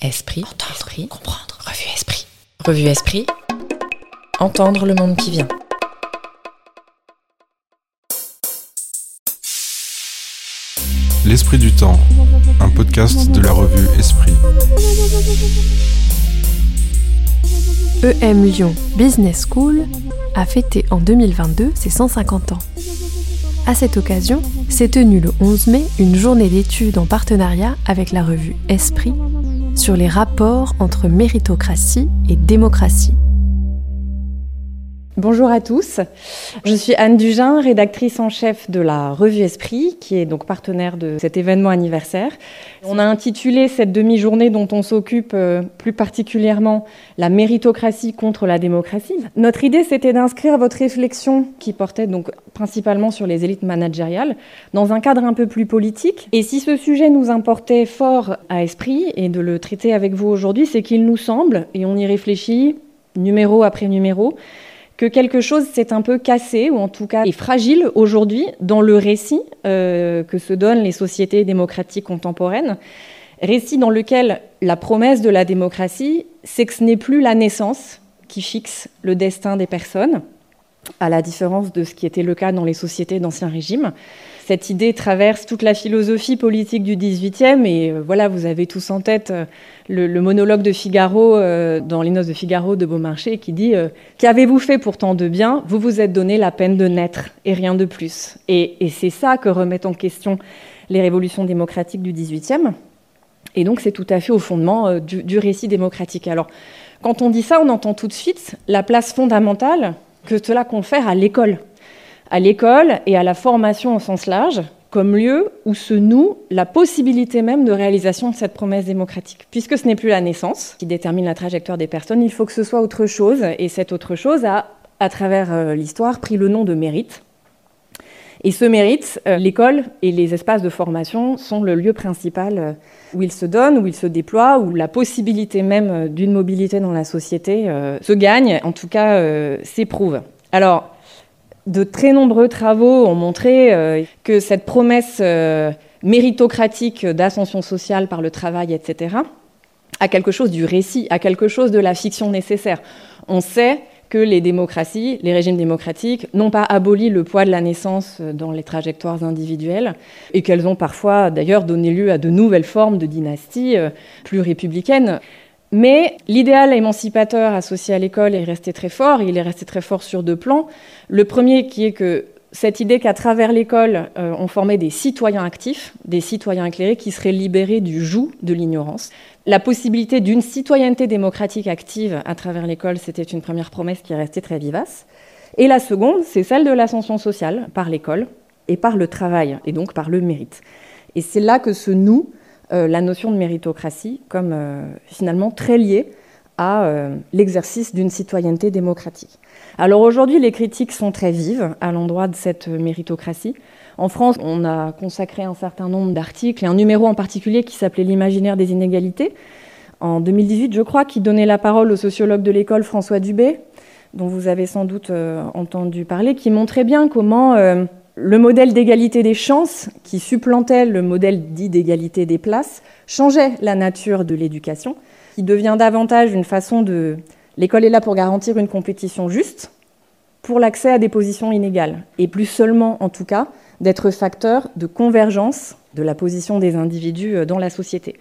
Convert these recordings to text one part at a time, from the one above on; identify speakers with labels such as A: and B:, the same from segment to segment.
A: Esprit, entendre, esprit, comprendre. Revue Esprit. Revue Esprit. Entendre le monde qui vient.
B: L'Esprit du Temps, un podcast de la revue Esprit.
C: EM Lyon Business School a fêté en 2022 ses 150 ans. À cette occasion, s'est tenue le 11 mai une journée d'études en partenariat avec la revue Esprit sur les rapports entre méritocratie et démocratie.
D: Bonjour à tous, je suis Anne Dugin, rédactrice en chef de la revue Esprit, qui est donc partenaire de cet événement anniversaire. On a intitulé cette demi-journée dont on s'occupe euh, plus particulièrement La méritocratie contre la démocratie. Notre idée, c'était d'inscrire votre réflexion, qui portait donc principalement sur les élites managériales, dans un cadre un peu plus politique. Et si ce sujet nous importait fort à Esprit, et de le traiter avec vous aujourd'hui, c'est qu'il nous semble, et on y réfléchit numéro après numéro, que quelque chose s'est un peu cassé, ou en tout cas est fragile aujourd'hui dans le récit euh, que se donnent les sociétés démocratiques contemporaines. Récit dans lequel la promesse de la démocratie, c'est que ce n'est plus la naissance qui fixe le destin des personnes, à la différence de ce qui était le cas dans les sociétés d'ancien régime. Cette idée traverse toute la philosophie politique du XVIIIe et euh, voilà, vous avez tous en tête euh, le, monologue de Figaro euh, dans Les Noces de Figaro de Beaumarchais qui dit Qu'avez-vous fait pourtant de bien? Vous vous êtes donné la peine de naître et rien de plus. Et, c'est ça que remettent en question les révolutions démocratiques du XVIIIe. Et donc c'est tout à fait au fondement du récit démocratique. Alors quand on dit ça, on entend tout de suite la place fondamentale que cela confère à l'école à l'école et à la formation au sens large comme lieu où se noue la possibilité même de réalisation de cette promesse démocratique. Puisque ce n'est plus la naissance qui détermine la trajectoire des personnes, il faut que ce soit autre chose, et cette autre chose a, à travers euh, l'histoire, pris le nom de mérite. Et ce mérite, euh, l'école et les espaces de formation sont le lieu principal euh, où il se donne, où il se déploie, où la possibilité même d'une mobilité dans la société se gagne, en tout cas s'éprouve. Alors, de très nombreux travaux ont montré euh, que cette promesse euh, méritocratique d'ascension sociale par le travail, etc., a quelque chose du récit, a quelque chose de la fiction nécessaire. On sait que les démocraties, les régimes démocratiques, n'ont pas aboli le poids de la naissance euh, dans les trajectoires individuelles et qu'elles ont parfois d'ailleurs donné lieu à de nouvelles formes de dynasties plus républicaines. Mais l'idéal émancipateur associé à l'école est resté très fort, il est resté très fort sur deux plans. Le premier qui est que cette idée qu'à travers l'école, euh, on formait des citoyens actifs, des citoyens éclairés qui seraient libérés du joug de l'ignorance. La possibilité d'une citoyenneté démocratique active à travers l'école, c'était une première promesse qui est restée très vivace. Et la seconde, c'est celle de l'ascension sociale par l'école et par le travail, et donc par le mérite. Et c'est là que noue euh, la notion de méritocratie comme euh, finalement très liée à euh, l'exercice d'une citoyenneté démocratique. Alors aujourd'hui, les critiques sont très vives à l'endroit de cette méritocratie. En France, on a consacré un certain nombre d'articles et un numéro en particulier qui s'appelait L'imaginaire des inégalités, en 2018, je crois, qui donnait la parole au sociologue de l'école François Dubé, dont vous avez sans doute entendu parler, qui montrait bien comment le modèle d'égalité des chances, qui supplantait le modèle dit d'égalité des places, changeait la nature de l'éducation, qui devient davantage une façon de... L'école est là pour garantir une compétition juste, pour l'accès à des positions inégales, et plus seulement, en tout cas, d'être facteur de convergence de la position des individus dans la société.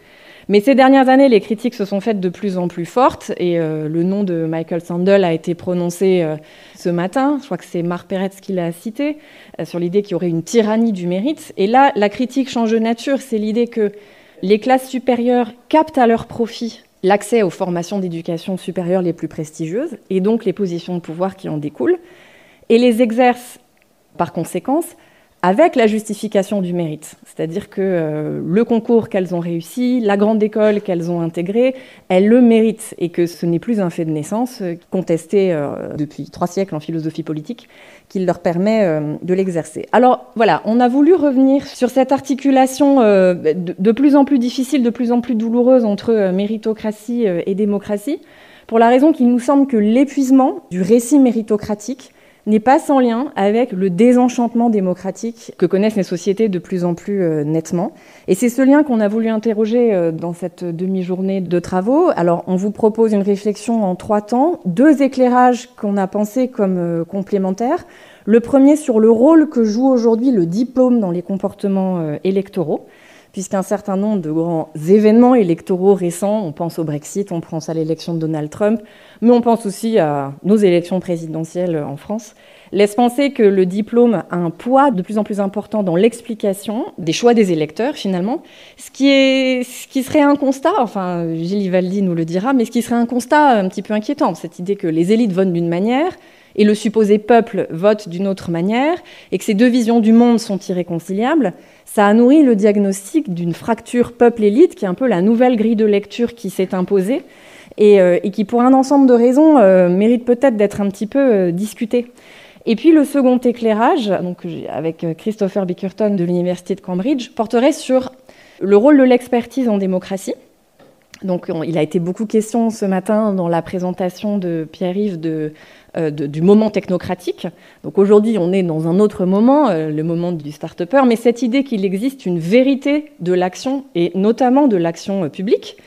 D: Mais ces dernières années, les critiques se sont faites de plus en plus fortes et euh, le nom de Michael Sandel a été prononcé euh, ce matin. Je crois que c'est Marc Peretz qui l'a cité euh, sur l'idée qu'il y aurait une tyrannie du mérite. Et là, la critique change de nature. C'est l'idée que les classes supérieures captent à leur profit l'accès aux formations d'éducation supérieure les plus prestigieuses et donc les positions de pouvoir qui en découlent et les exercent par conséquence avec la justification du mérite. C'est-à-dire que euh, le concours qu'elles ont réussi, la grande école qu'elles ont intégrée, elles le méritent et que ce n'est plus un fait de naissance euh, contesté euh, depuis trois siècles en philosophie politique qui leur permet de l'exercer. Alors voilà, on a voulu revenir sur cette articulation de, de, plus en plus difficile, de plus en plus douloureuse entre méritocratie et démocratie, pour la raison qu'il nous semble que l'épuisement du récit méritocratique n'est pas sans lien avec le désenchantement démocratique que connaissent les sociétés de plus en plus euh, nettement. Et c'est ce lien qu'on a voulu interroger euh, dans cette demi-journée de travaux. Alors, on vous propose une réflexion en trois temps, deux éclairages qu'on a pensés comme euh, complémentaires. Le premier sur le rôle que joue aujourd'hui le diplôme dans les comportements électoraux puisqu'un certain nombre de grands événements électoraux récents, on pense au Brexit, on pense à l'élection de Donald Trump, mais on pense aussi à nos élections présidentielles en France, laisse penser que le diplôme a un poids de plus en plus important dans l'explication des choix des électeurs, finalement, ce qui, est, ce qui serait un constat, enfin Gilles Ivaldi nous le dira, mais ce qui serait un constat un petit peu inquiétant, cette idée que les élites votent d'une manière et le supposé peuple vote d'une autre manière, et que ces deux visions du monde sont irréconciliables, ça a nourri le diagnostic d'une fracture peuple-élite, qui est un peu la nouvelle grille de lecture qui s'est imposée, et, euh, qui, pour un ensemble de raisons, euh, mérite peut-être d'être un petit peu euh, discutée. Et puis le second éclairage, donc avec Christopher Bickerton de l'Université de Cambridge, porterait sur le rôle de l'expertise en démocratie. Donc il a été beaucoup question ce matin dans la présentation de Pierre-Yves de euh, du moment technocratique. Donc aujourd'hui, on est dans un autre moment, euh, le moment du start-upper, mais cette idée qu'il existe une vérité de l'action, et notamment de l'action euh, publique,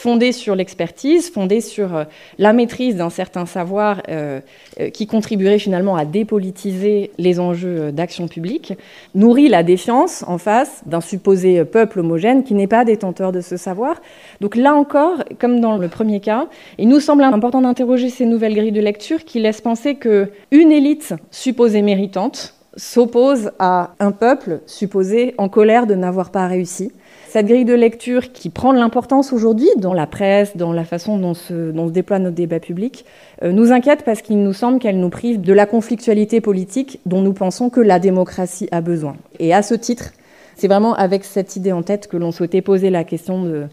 D: fondée sur l'expertise, fondée sur euh, la maîtrise d'un certain savoir euh, euh, qui contribuerait finalement à dépolitiser les enjeux d'action publique, nourrit la défiance en face d'un supposé peuple homogène qui n'est pas détenteur de ce savoir. Donc là encore, comme dans le premier cas, il nous semble important d'interroger ces nouvelles grilles de lecture qui laissent penser qu'une élite supposée méritante s'oppose à un peuple supposé en colère de n'avoir pas réussi cette grille de lecture qui prend de l'importance aujourd'hui dans la presse, dans la façon dont se, déploie notre débat public, euh, nous inquiète parce qu'il nous semble qu'elle nous prive de la conflictualité politique dont nous pensons que la démocratie a besoin. Et à ce titre, c'est vraiment avec cette idée en tête que l'on souhaitait poser la question de,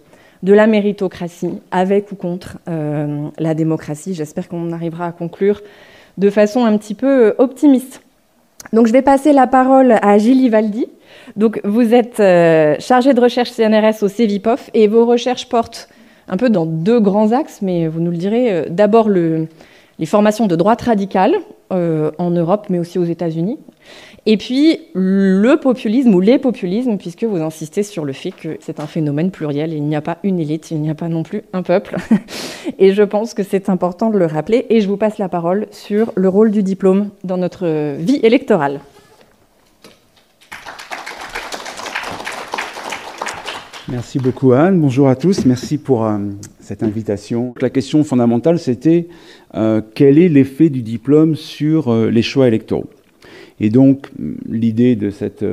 D: de la méritocratie, avec ou contre euh, la démocratie. J'espère qu'on arrivera à conclure de façon un petit peu optimiste. Donc je vais passer la parole à Gilles Ivaldi, donc, vous êtes euh, chargé de recherche CNRS au CEVIPOF et vos recherches portent un peu dans deux grands axes, mais vous nous le direz. Euh, d'abord, les formations de droite radicale euh, en Europe, mais aussi aux États-Unis. Et puis, le populisme ou les populismes, puisque vous insistez sur le fait que c'est un phénomène pluriel. Il n'y a pas une élite, il n'y a pas non plus un peuple. et je pense que c'est important de le rappeler. Et je vous passe la parole sur le rôle du diplôme dans notre vie électorale.
E: Merci beaucoup Anne. Bonjour à tous. Merci pour euh, cette invitation. La question fondamentale, c'était euh, quel est l'effet du diplôme sur euh, les choix électoraux? Et donc, l'idée de cette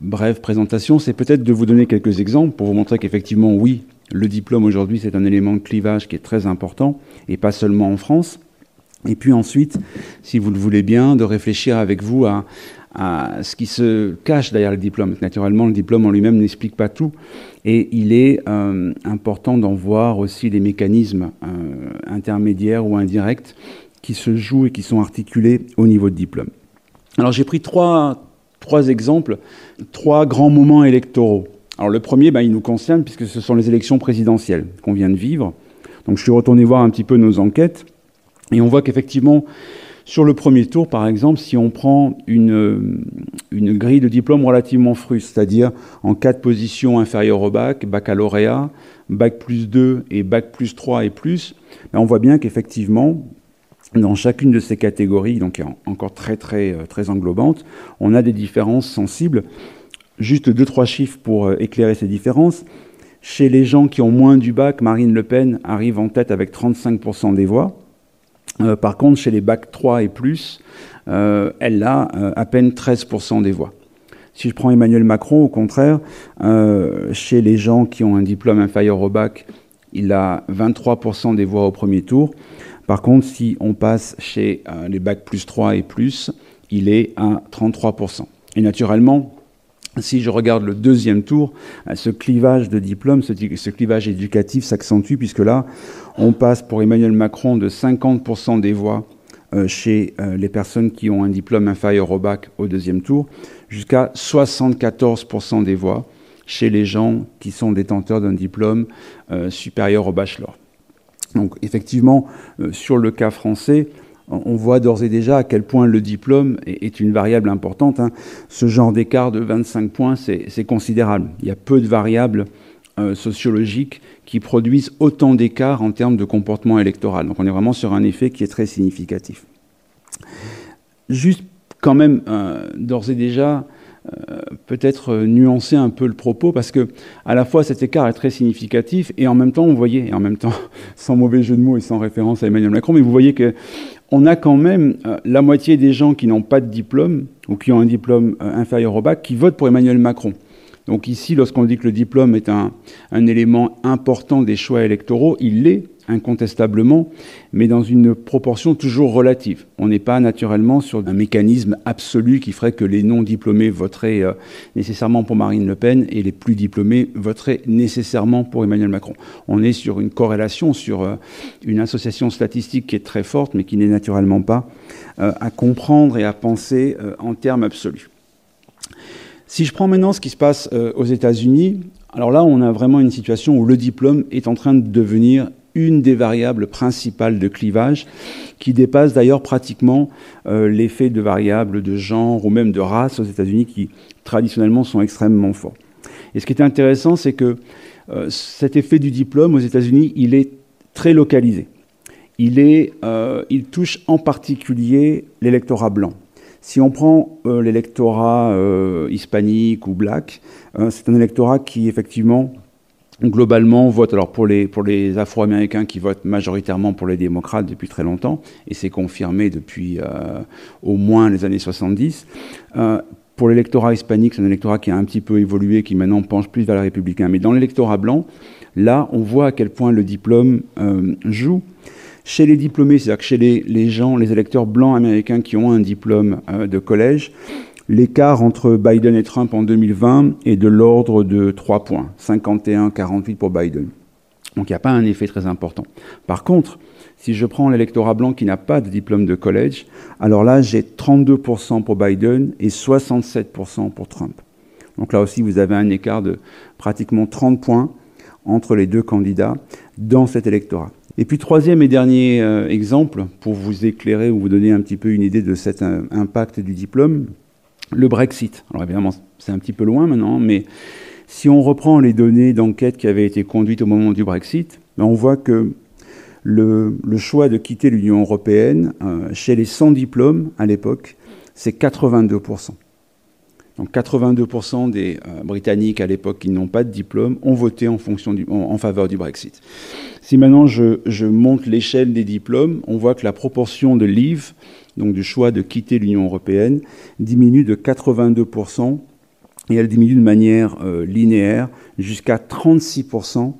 E: brève présentation, c'est peut-être de vous donner quelques exemples pour vous montrer qu'effectivement, oui, le diplôme aujourd'hui, c'est un élément de clivage qui est très important, et pas seulement en France. Et puis ensuite, si vous le voulez bien, de réfléchir avec vous à, à ce qui se cache derrière le diplôme. Naturellement, le diplôme en lui-même n'explique pas tout, et il est euh, important d'en voir aussi les mécanismes euh, intermédiaires ou indirects qui se jouent et qui sont articulés au niveau de diplôme. Alors j'ai pris trois, trois exemples, trois grands moments électoraux. Alors le premier, ben, il nous concerne puisque ce sont les élections présidentielles qu'on vient de vivre. Donc je suis retourné voir un petit peu nos enquêtes, et on voit qu'effectivement, sur le premier tour, par exemple, si on prend une, grille de diplôme relativement fruste, c'est-à-dire en quatre positions inférieures au bac, baccalauréat, bac plus 2 et bac plus 3 et plus, ben, on voit bien qu'effectivement, dans chacune de ces catégories, donc encore très très euh, très englobante, on a des différences sensibles. Juste deux trois chiffres pour euh, éclairer ces différences. Chez les gens qui ont moins du bac, Marine Le Pen arrive en tête avec 35% des voix. Euh, par contre, chez les bacs 3 et plus, euh, elle a euh, à peine 13% des voix. Si je prends Emmanuel Macron, au contraire, chez les gens qui ont un diplôme inférieur au bac, il a 23% des voix au premier tour. Par contre, si on passe chez les bacs plus 3 et plus, il est à 33%. Et naturellement, si je regarde le deuxième tour, ce clivage de diplôme, ce, ce clivage éducatif s'accentue, puisque là, on passe pour Emmanuel Macron de 50% des voix euh, chez euh, les personnes qui ont un diplôme inférieur au bac au deuxième tour, jusqu'à 74% des voix chez les gens qui sont détenteurs d'un diplôme euh, supérieur au bachelor. Donc effectivement, sur le cas français, on voit d'ores et déjà à quel point le diplôme est, une variable importante. Hein. Ce genre d'écart de 25 points, c'est considérable. Il y a peu de variables euh, sociologiques qui produisent autant d'écarts en termes de comportement électoral. Donc on est vraiment sur un effet qui est très significatif. Juste quand même, euh, d'ores et déjà, euh, peut-être nuancer un peu le propos parce que à la fois cet écart est très significatif et en même temps, vous voyez, et en même temps, sans mauvais jeu de mots et sans référence à Emmanuel Macron, mais vous voyez que on a quand même la moitié des gens qui n'ont pas de diplôme ou qui ont un diplôme inférieur au bac qui votent pour Emmanuel Macron. Donc ici, lorsqu'on dit que le diplôme est un, élément important des choix électoraux, il l'est incontestablement, mais dans une proportion toujours relative. On n'est pas naturellement sur un mécanisme absolu qui ferait que les non-diplômés voteraient euh, nécessairement pour Marine Le Pen et les plus diplômés voteraient nécessairement pour Emmanuel Macron. On est sur une corrélation, sur euh, une association statistique qui est très forte, mais qui n'est naturellement pas euh, à comprendre et à penser en termes absolus. Si je prends maintenant ce qui se passe euh, aux États-Unis, alors là, on a vraiment une situation où le diplôme est en train de devenir une des variables principales de clivage, qui dépasse d'ailleurs pratiquement euh, l'effet de variables de genre ou même de race aux États-Unis, qui traditionnellement sont extrêmement forts. Et ce qui est intéressant, c'est que euh, cet effet du diplôme aux États-Unis, il est très localisé. Il, est, il touche en particulier l'électorat blanc. Si on prend euh, l'électorat euh, hispanique ou black, euh, c'est un électorat qui effectivement globalement vote alors pour les pour les Afro-Américains qui votent majoritairement pour les démocrates depuis très longtemps et c'est confirmé depuis au moins les années 70. pour l'électorat hispanique, c'est un électorat qui a un petit peu évolué, qui maintenant penche plus vers les républicains. Mais dans l'électorat blanc, là, on voit à quel point le diplôme joue. Chez les diplômés, c'est-à-dire chez les, gens, les électeurs blancs américains qui ont un diplôme euh, de collège, l'écart entre Biden et Trump en 2020 est de l'ordre de 3 points, 51-48 pour Biden. Donc il n'y a pas un effet très important. Par contre, si je prends l'électorat blanc qui n'a pas de diplôme de collège, alors là j'ai 32% pour Biden et 67% pour Trump. Donc là aussi vous avez un écart de pratiquement 30 points entre les deux candidats dans cet électorat. Et puis troisième et dernier euh, exemple, pour vous éclairer ou vous donner un petit peu une idée de cet euh, impact du diplôme, le Brexit. Alors évidemment, c'est un petit peu loin maintenant, mais si on reprend les données d'enquête qui avaient été conduites au moment du Brexit, ben, on voit que le, choix de quitter l'Union européenne, euh, chez les 100 diplômes à l'époque, c'est 82%. Donc 82% des Britanniques à l'époque qui n'ont pas de diplôme ont voté en, faveur du Brexit. Si maintenant je, monte l'échelle des diplômes, on voit que la proportion de leave, donc du choix de quitter l'Union européenne, diminue de 82% et elle diminue de manière euh, linéaire jusqu'à 36%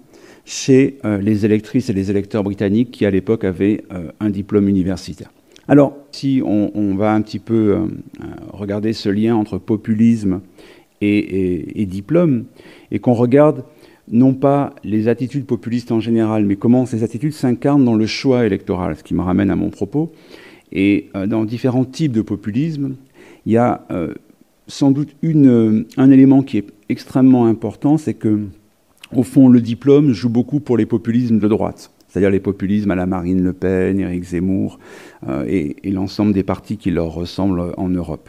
E: chez euh, les électrices et les électeurs britanniques qui à l'époque avaient euh, un diplôme universitaire. Alors, si on, va un petit peu regarder ce lien entre populisme et diplôme, et qu'on regarde non pas les attitudes populistes en général, mais comment ces attitudes s'incarnent dans le choix électoral, ce qui me ramène à mon propos. Et euh, dans différents types de populisme, il y a euh, sans doute euh, un élément qui est extrêmement important, c'est que, au fond, le diplôme joue beaucoup pour les populismes de droite c'est-à-dire les populismes à la Marine Le Pen, Éric Zemmour euh, et, l'ensemble des partis qui leur ressemblent en Europe.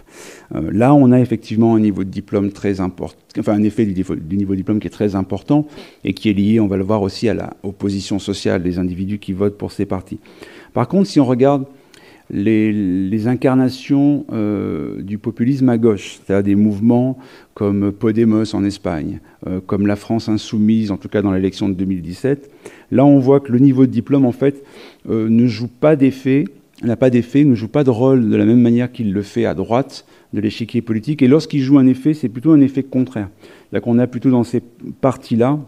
E: Euh, là, on a effectivement un niveau de diplôme très important, enfin un effet du, niveau de diplôme qui est très important et qui est lié, on va le voir aussi, à la opposition sociale des individus qui votent pour ces partis. Par contre, si on regarde les, incarnations euh, du populisme à gauche, c'est-à-dire des mouvements comme Podemos en Espagne, comme la France insoumise, en tout cas dans l'élection de 2017, Là, on voit que le niveau de diplôme, en fait, euh, ne joue pas d'effet, n'a pas d'effet, ne joue pas de rôle de la même manière qu'il le fait à droite de l'échiquier politique. Et lorsqu'il joue un effet, c'est plutôt un effet contraire. Là, qu'on a plutôt dans ces parties-là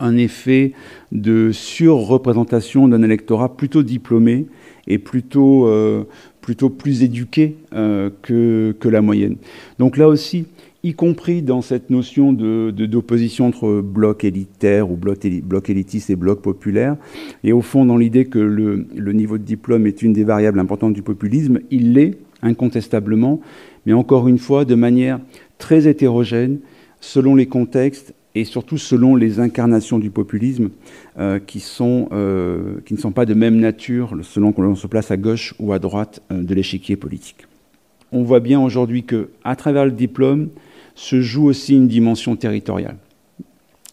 E: un effet de surreprésentation d'un électorat plutôt diplômé et plutôt, euh, plus éduqué euh, que, la moyenne. Donc là aussi, y compris dans cette notion d'opposition de, entre bloc élitaire ou bloc, bloc, élitiste et bloc populaire, et au fond dans l'idée que le, le, niveau de diplôme est une des variables importantes du populisme, il l'est incontestablement, mais encore une fois de manière très hétérogène, selon les contextes et surtout selon les incarnations du populisme euh, qui, sont, euh, qui ne sont pas de même nature selon qu'on se place à gauche ou à droite euh, de l'échiquier politique. On voit bien aujourd'hui que, à travers le diplôme, se joue aussi une dimension territoriale.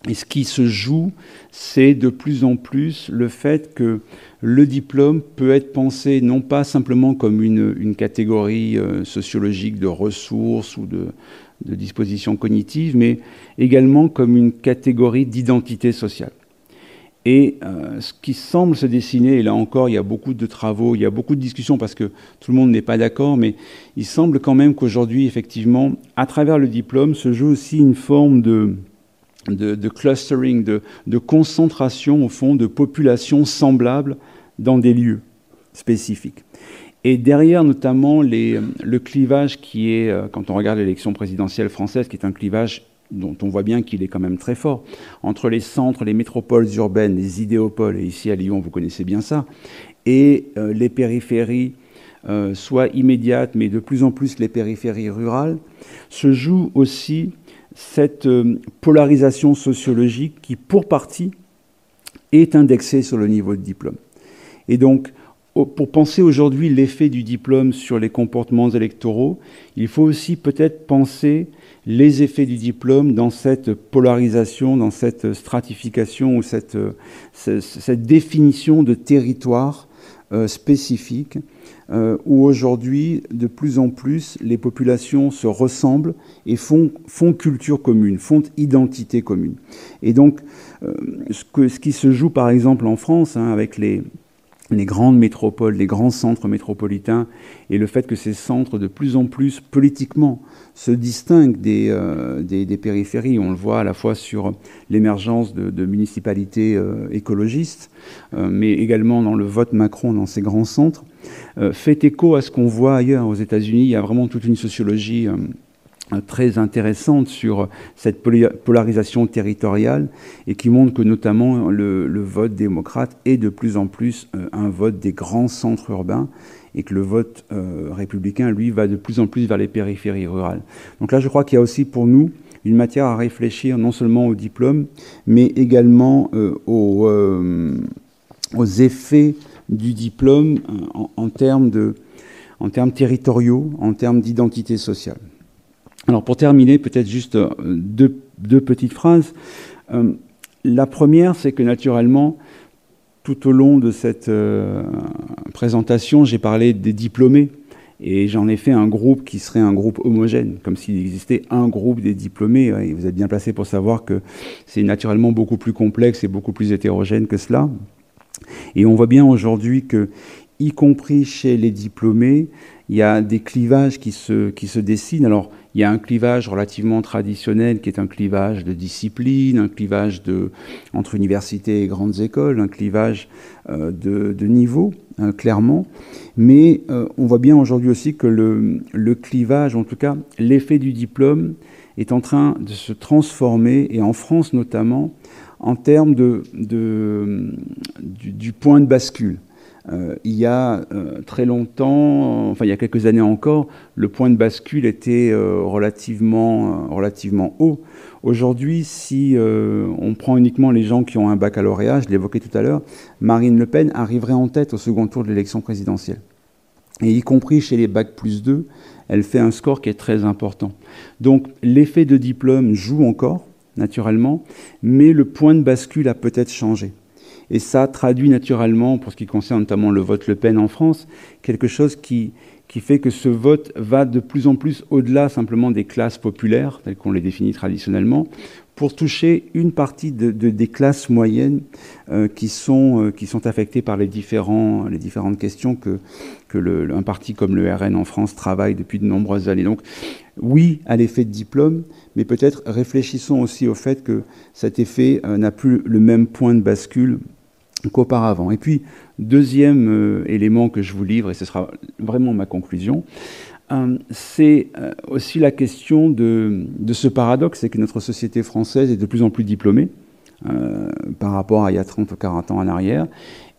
E: Et ce qui se joue, c'est de plus en plus le fait que le diplôme peut être pensé non pas simplement comme une, une catégorie sociologique de ressources ou de, de dispositions cognitives, mais également comme une catégorie d'identité sociale. Et euh, ce qui semble se dessiner, et là encore il y a beaucoup de travaux, il y a beaucoup de discussions parce que tout le monde n'est pas d'accord, mais il semble quand même qu'aujourd'hui, effectivement, à travers le diplôme, se joue aussi une forme de, de, clustering, de, de, concentration au fond de populations semblables dans des lieux spécifiques. Et derrière, notamment, le clivage qui est, euh, quand on regarde l'élection présidentielle française, qui est un clivage dont on voit bien qu'il est quand même très fort, entre les centres, les métropoles urbaines, les idéopoles, et ici à Lyon, vous connaissez bien ça, et euh, les périphéries, euh, soit immédiates, mais de plus en plus les périphéries rurales, se joue aussi cette polarisation sociologique qui, pour partie, est indexée sur le niveau de diplôme. Et donc, pour penser aujourd'hui l'effet du diplôme sur les comportements électoraux, il faut aussi peut-être penser les effets du diplôme dans cette polarisation, dans cette stratification ou cette, définition de territoire euh, spécifique, euh, où aujourd'hui, de plus en plus, les populations se ressemblent et font, culture commune, font identité commune. Et donc, euh, ce, qui se joue par exemple en France, hein, avec les, les grandes métropoles, les grands centres métropolitains, et le fait que ces centres, de plus en plus politiquement, se distinguent des, euh, périphéries. On le voit à la fois sur l'émergence de, municipalités euh, écologistes, euh, mais également dans le vote Macron dans ces grands centres, fait écho à ce qu'on voit ailleurs aux États-Unis. Il y a vraiment toute une sociologie très intéressante sur cette polarisation territoriale et qui montre que notamment le, vote démocrate est de plus en plus euh, un vote des grands centres urbains et que le vote euh, républicain, lui, va de plus en plus vers les périphéries rurales. Donc là, je crois qu'il y a aussi pour nous une matière à réfléchir non seulement au diplôme, mais également euh, aux, effets du diplôme en termes de en termes territoriaux, en termes d'identité sociale. Alors pour terminer, peut-être juste euh, deux, petites phrases. Euh, la première, c'est que naturellement, tout au long de cette euh, présentation, j'ai parlé des diplômés et j'en ai fait un groupe qui serait un groupe homogène, comme s'il existait un groupe des diplômés. Et vous êtes bien placé pour savoir que c'est naturellement beaucoup plus complexe et beaucoup plus hétérogène que cela. Et on voit bien aujourd'hui que, y compris chez les diplômés, il y a des clivages qui se, qui se dessinent. Alors, il y a un clivage relativement traditionnel qui est un clivage de discipline, un clivage de, entre universités et grandes écoles, un clivage euh, de, de, niveau, hein, clairement. Mais euh, on voit bien aujourd'hui aussi que le, le clivage, en tout cas l'effet du diplôme, est en train de se transformer, et en France notamment, en termes de, de du, du point de bascule. Euh, il y a euh, très longtemps, enfin il y a quelques années encore, le point de bascule était euh, relativement, haut. Aujourd'hui, si on prend uniquement les gens qui ont un baccalauréat, je l'évoquais tout à l'heure, Marine Le Pen arriverait en tête au second tour de l'élection présidentielle. Et y compris chez les bacs plus 2, elle fait un score qui est très important. Donc l'effet de diplôme joue encore, naturellement, mais le point de bascule a peut-être changé. Et ça traduit naturellement, pour ce qui concerne notamment le vote Le Pen en France, quelque chose qui, qui fait que ce vote va de plus en plus au-delà simplement des classes populaires, telles qu'on les définit traditionnellement, pour toucher une partie de, des classes moyennes euh, qui, sont, euh, qui sont affectées par les, différents, les différentes questions que, que un parti comme le RN en France travaille depuis de nombreuses années. Donc oui à l'effet de diplôme, mais peut-être réfléchissons aussi au fait que cet effet euh, n'a plus le même point de bascule qu'auparavant. Et puis, deuxième euh, élément que je vous livre, et ce sera vraiment ma conclusion, euh, c'est euh, aussi la question de, ce paradoxe, c'est que notre société française est de plus en plus diplômée par rapport à il y a 30 ou 40 ans en arrière.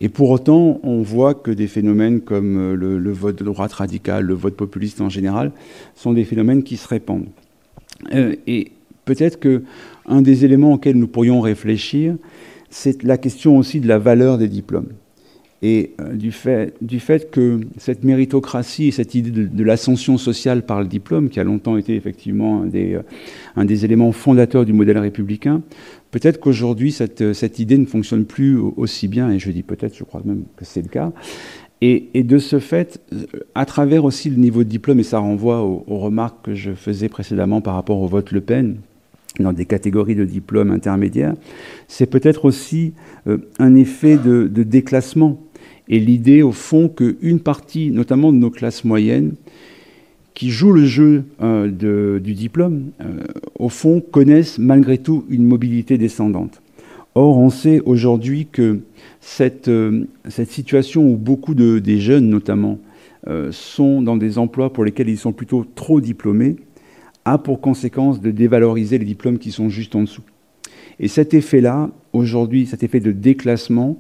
E: Et pour autant, on voit que des phénomènes comme le, le vote de droite radicale, le vote populiste en général, sont des phénomènes qui se répandent. et peut-être que un des éléments auxquels nous pourrions réfléchir, c'est la question aussi de la valeur des diplômes et euh, du, fait, du fait que cette méritocratie et cette idée de, l'ascension sociale par le diplôme, qui a longtemps été effectivement un des, euh, éléments fondateurs du modèle républicain, peut-être qu'aujourd'hui cette, cette, idée ne fonctionne plus aussi bien, et je dis peut-être, je crois même que c'est le cas. Et, de ce fait, à travers aussi le niveau de diplôme, et ça renvoie aux remarques que je faisais précédemment par rapport au vote Le Pen, dans des catégories de diplômes intermédiaires, c'est peut-être aussi euh, un effet de, déclassement et l'idée, au fond, qu'une partie, notamment de nos classes moyennes, qui jouent le jeu euh, du diplôme, euh, au fond, connaissent malgré tout une mobilité descendante. Or, on sait aujourd'hui que cette, cette, situation où beaucoup de, des jeunes, notamment, sont dans des emplois pour lesquels ils sont plutôt trop diplômés, a pour conséquence de dévaloriser les diplômes qui sont juste en dessous. Et cet effet-là, aujourd'hui, cet effet de déclassement,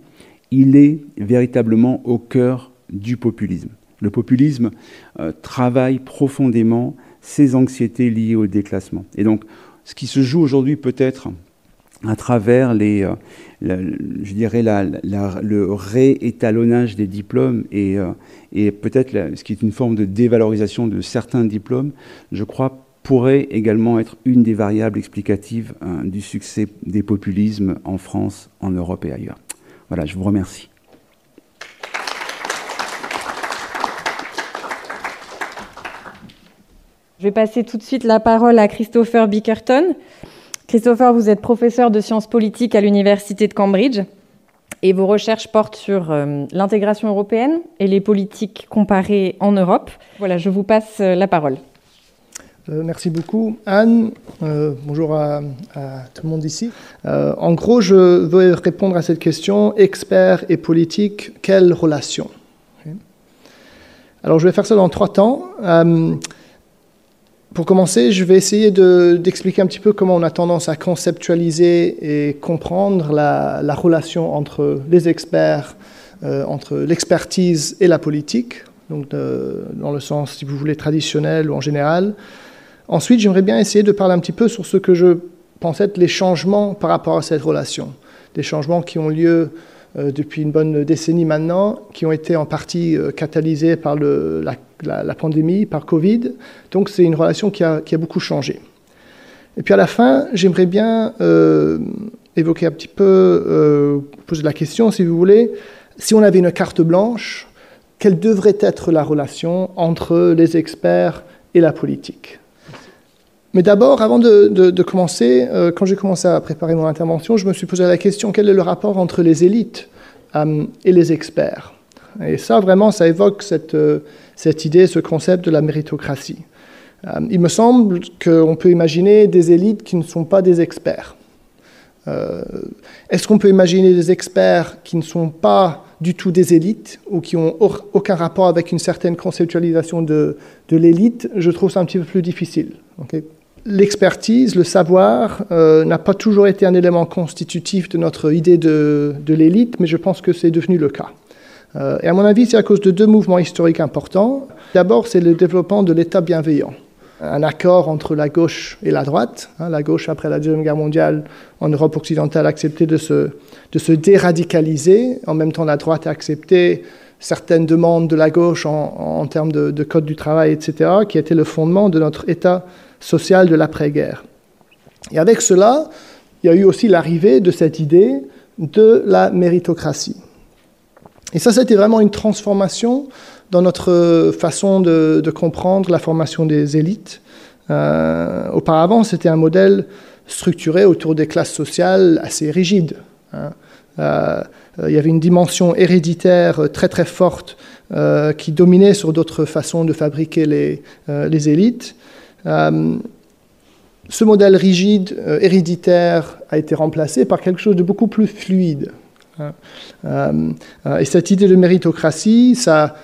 E: il est véritablement au cœur du populisme. Le populisme euh, travaille profondément ces anxiétés liées au déclassement. Et donc, ce qui se joue aujourd'hui peut-être à travers les, euh, je dirais le réétalonnage des diplômes et, euh, et peut-être ce qui est une forme de dévalorisation de certains diplômes, je crois pourrait également être une des variables explicatives hein, du succès des populismes en France, en Europe et ailleurs. Voilà, je vous remercie.
D: Je vais passer tout de suite la parole à Christopher Bickerton. Christopher, vous êtes professeur de sciences politiques à l'Université de Cambridge et vos recherches portent sur euh, l'intégration européenne et les politiques comparées en Europe. Voilà, je vous passe euh, la parole.
F: Euh, merci beaucoup. Anne, euh, bonjour à, tout le monde ici. Euh, en gros, je veux répondre à cette question, expert et politique, quelle relation? Alors, je vais faire ça dans trois temps. pour commencer, je vais essayer d'expliquer un petit peu comment on a tendance à conceptualiser et comprendre la, la relation entre les experts, entre l'expertise et la politique, donc dans le sens, si vous voulez, traditionnel ou en général. Ensuite, j'aimerais bien essayer de parler un petit peu sur ce que je pense être les changements par rapport à cette relation. Des changements qui ont lieu euh, depuis une bonne décennie maintenant, qui ont été en partie euh, catalysés par la, pandémie, par Covid. Donc c'est une relation qui a, qui a, beaucoup changé. Et puis à la fin, j'aimerais bien euh, évoquer un petit peu, poser la question, si vous voulez, si on avait une carte blanche, quelle devrait être la relation entre les experts et la politique? Mais d'abord, avant de, commencer, euh, quand j'ai commencé à préparer mon intervention, je me suis posé la question quel est le rapport entre les élites euh, et les experts? Et ça, vraiment, ça évoque cette, euh, cette idée, ce concept de la méritocratie. il me semble qu'on peut imaginer des élites qui ne sont pas des experts. Est-ce qu'on peut imaginer des experts qui ne sont pas du tout des élites ou qui n'ont aucun rapport avec une certaine conceptualisation de, de l'élite? Je trouve ça un petit peu plus difficile. L'expertise, le savoir euh, n'a pas toujours été un élément constitutif de notre idée de, l'élite, mais je pense que c'est devenu le cas. Euh, et à mon avis, c'est à cause de deux mouvements historiques importants. D'abord, c'est le développement de l'État bienveillant. Un accord entre la gauche et la droite. Hein, la gauche, après la Deuxième Guerre mondiale, en Europe occidentale, a accepté de se, déradicaliser. En même temps, la droite a accepté certaines demandes de la gauche en, termes de, de, code du travail, etc., qui étaient le fondement de notre État social de l'après-guerre. Et avec cela, il y a eu aussi l'arrivée de cette idée de la méritocratie. Et ça, c'était vraiment une transformation dans notre façon de, comprendre la formation des élites. Euh, auparavant, c'était un modèle structuré autour des classes sociales assez rigides. Hein. Euh, il y avait une dimension héréditaire très très forte euh, qui dominait sur d'autres façons de fabriquer les élites. Euh, ce modèle rigide, euh, héréditaire, a été remplacé par quelque chose de beaucoup plus fluide. Euh, et cette idée de méritocratie, ça,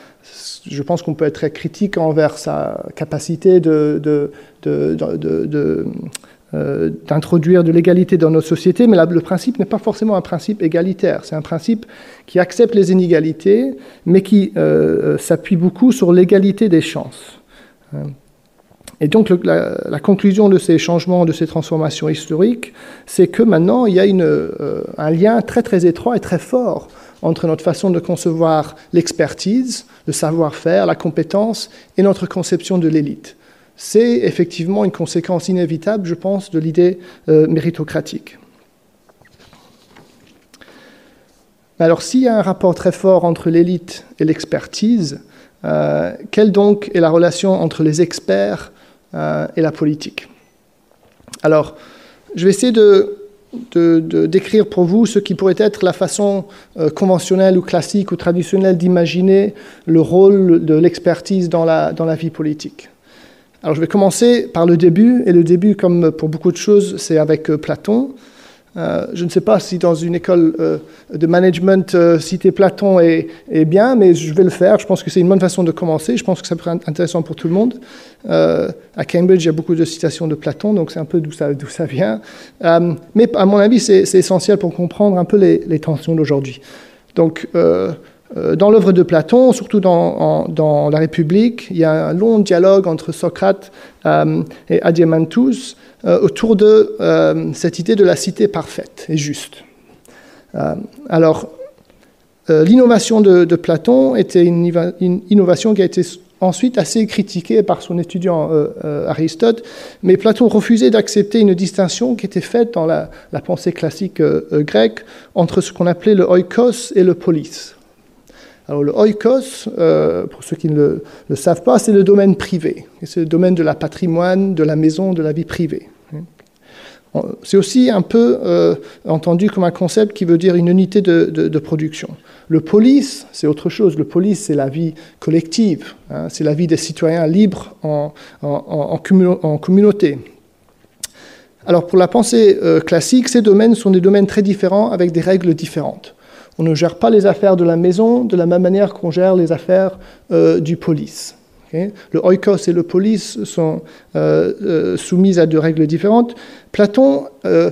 F: je pense qu'on peut être très critique envers sa capacité d'introduire de l'égalité dans notre société, mais le principe n'est pas forcément un principe égalitaire. C'est un principe qui accepte les inégalités, mais qui s'appuie beaucoup sur l'égalité des chances. Et donc la, conclusion de ces changements, de ces transformations historiques, c'est que maintenant il y a euh, un lien très très étroit et très fort entre notre façon de concevoir l'expertise, le savoir-faire, la compétence et notre conception de l'élite. C'est effectivement une conséquence inévitable, je pense, de l'idée euh, méritocratique. Alors s'il y a un rapport très fort entre l'élite et l'expertise, euh, quelle donc est la relation entre les experts euh, et la politique Alors, je vais essayer de, décrire pour vous ce qui pourrait être la façon euh, conventionnelle ou classique ou traditionnelle d'imaginer le rôle de l'expertise dans la, dans la vie politique. Alors, je vais commencer par le début, et le début, comme pour beaucoup de choses, c'est avec Platon. Euh, je ne sais pas si dans une école euh, de management, euh, citer Platon est, bien, mais je vais le faire. Je pense que c'est une bonne façon de commencer. Je pense que ça peut être intéressant pour tout le monde. à Cambridge, il y a beaucoup de citations de Platon, donc c'est un peu d'où ça, vient. mais à mon avis, c'est essentiel pour comprendre un peu les, les tensions d'aujourd'hui. Donc, dans l'œuvre de Platon, surtout dans, dans, La République, il y a un long dialogue entre Socrate et Adiamantus euh, autour de euh, cette idée de la cité parfaite et juste. Euh, alors, l'innovation de, Platon était une, innovation qui a été ensuite assez critiquée par son étudiant Aristote, mais Platon refusait d'accepter une distinction qui était faite dans la, pensée classique grecque entre ce qu'on appelait le oikos et le polis. Alors le oikos, pour ceux qui ne le, le savent pas, c'est le domaine privé. C'est le domaine de la patrimoine, de la maison, de la vie privée. C'est aussi un peu euh, entendu comme un concept qui veut dire une unité de, production. Le police, c'est autre chose. Le police, c'est la vie collective, hein. c'est la vie des citoyens libres en, communauté. Alors pour la pensée euh, classique, ces domaines sont des domaines très différents avec des règles différentes. On ne gère pas les affaires de la maison de la même manière qu'on gère les affaires euh, du police. Le oikos et le polis sont euh, euh, soumis à deux règles différentes. Platon euh,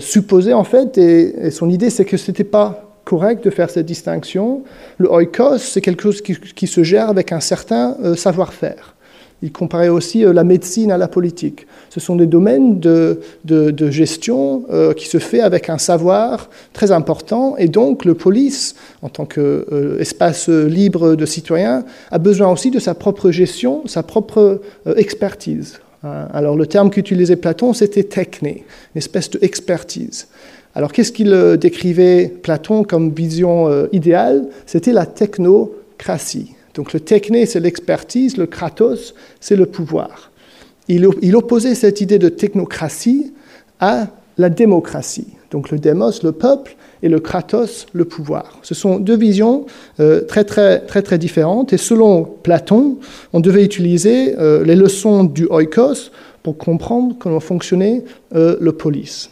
F: supposait en fait, et, son idée c'est que ce n'était pas correct de faire cette distinction. Le oikos, c'est quelque chose qui, se gère avec un certain savoir-faire. Il comparait aussi la médecine à la politique. Ce sont des domaines de, gestion euh, qui se fait avec un savoir très important et donc le police, en tant qu'espace euh, libre de citoyens, a besoin aussi de sa propre gestion, sa propre euh, expertise. Hein. Alors le terme qu'utilisait Platon, c'était techné, une espèce d'expertise. Alors qu'est-ce qu'il décrivait Platon comme vision idéale? C'était la technocratie. Donc le techné, c'est l'expertise, le kratos, c'est le pouvoir il, opposait cette idée de technocratie à la démocratie. Donc le démos, le peuple, et le kratos, le pouvoir. Ce sont deux visions euh, très, très, très, différentes. Et selon Platon, on devait utiliser euh, les leçons du oikos pour comprendre comment fonctionnait euh, le polis.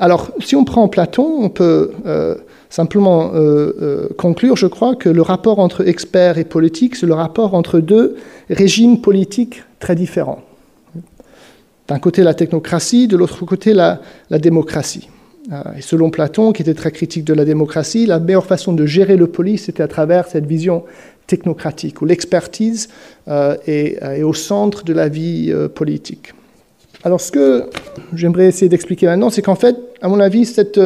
F: Alors, si on prend Platon, on peut simplement conclure, je crois, que le rapport entre experts et politique, c'est le rapport entre deux régimes politiques très différents. D'un côté la technocratie, de l'autre côté la, démocratie. Euh, et selon Platon, qui était très critique de la démocratie, la meilleure façon de gérer le police c'était à travers cette vision technocratique, où l'expertise euh, est, au centre de la vie euh, politique. Alors ce que j'aimerais essayer d'expliquer maintenant, c'est qu'en fait, à mon avis, cette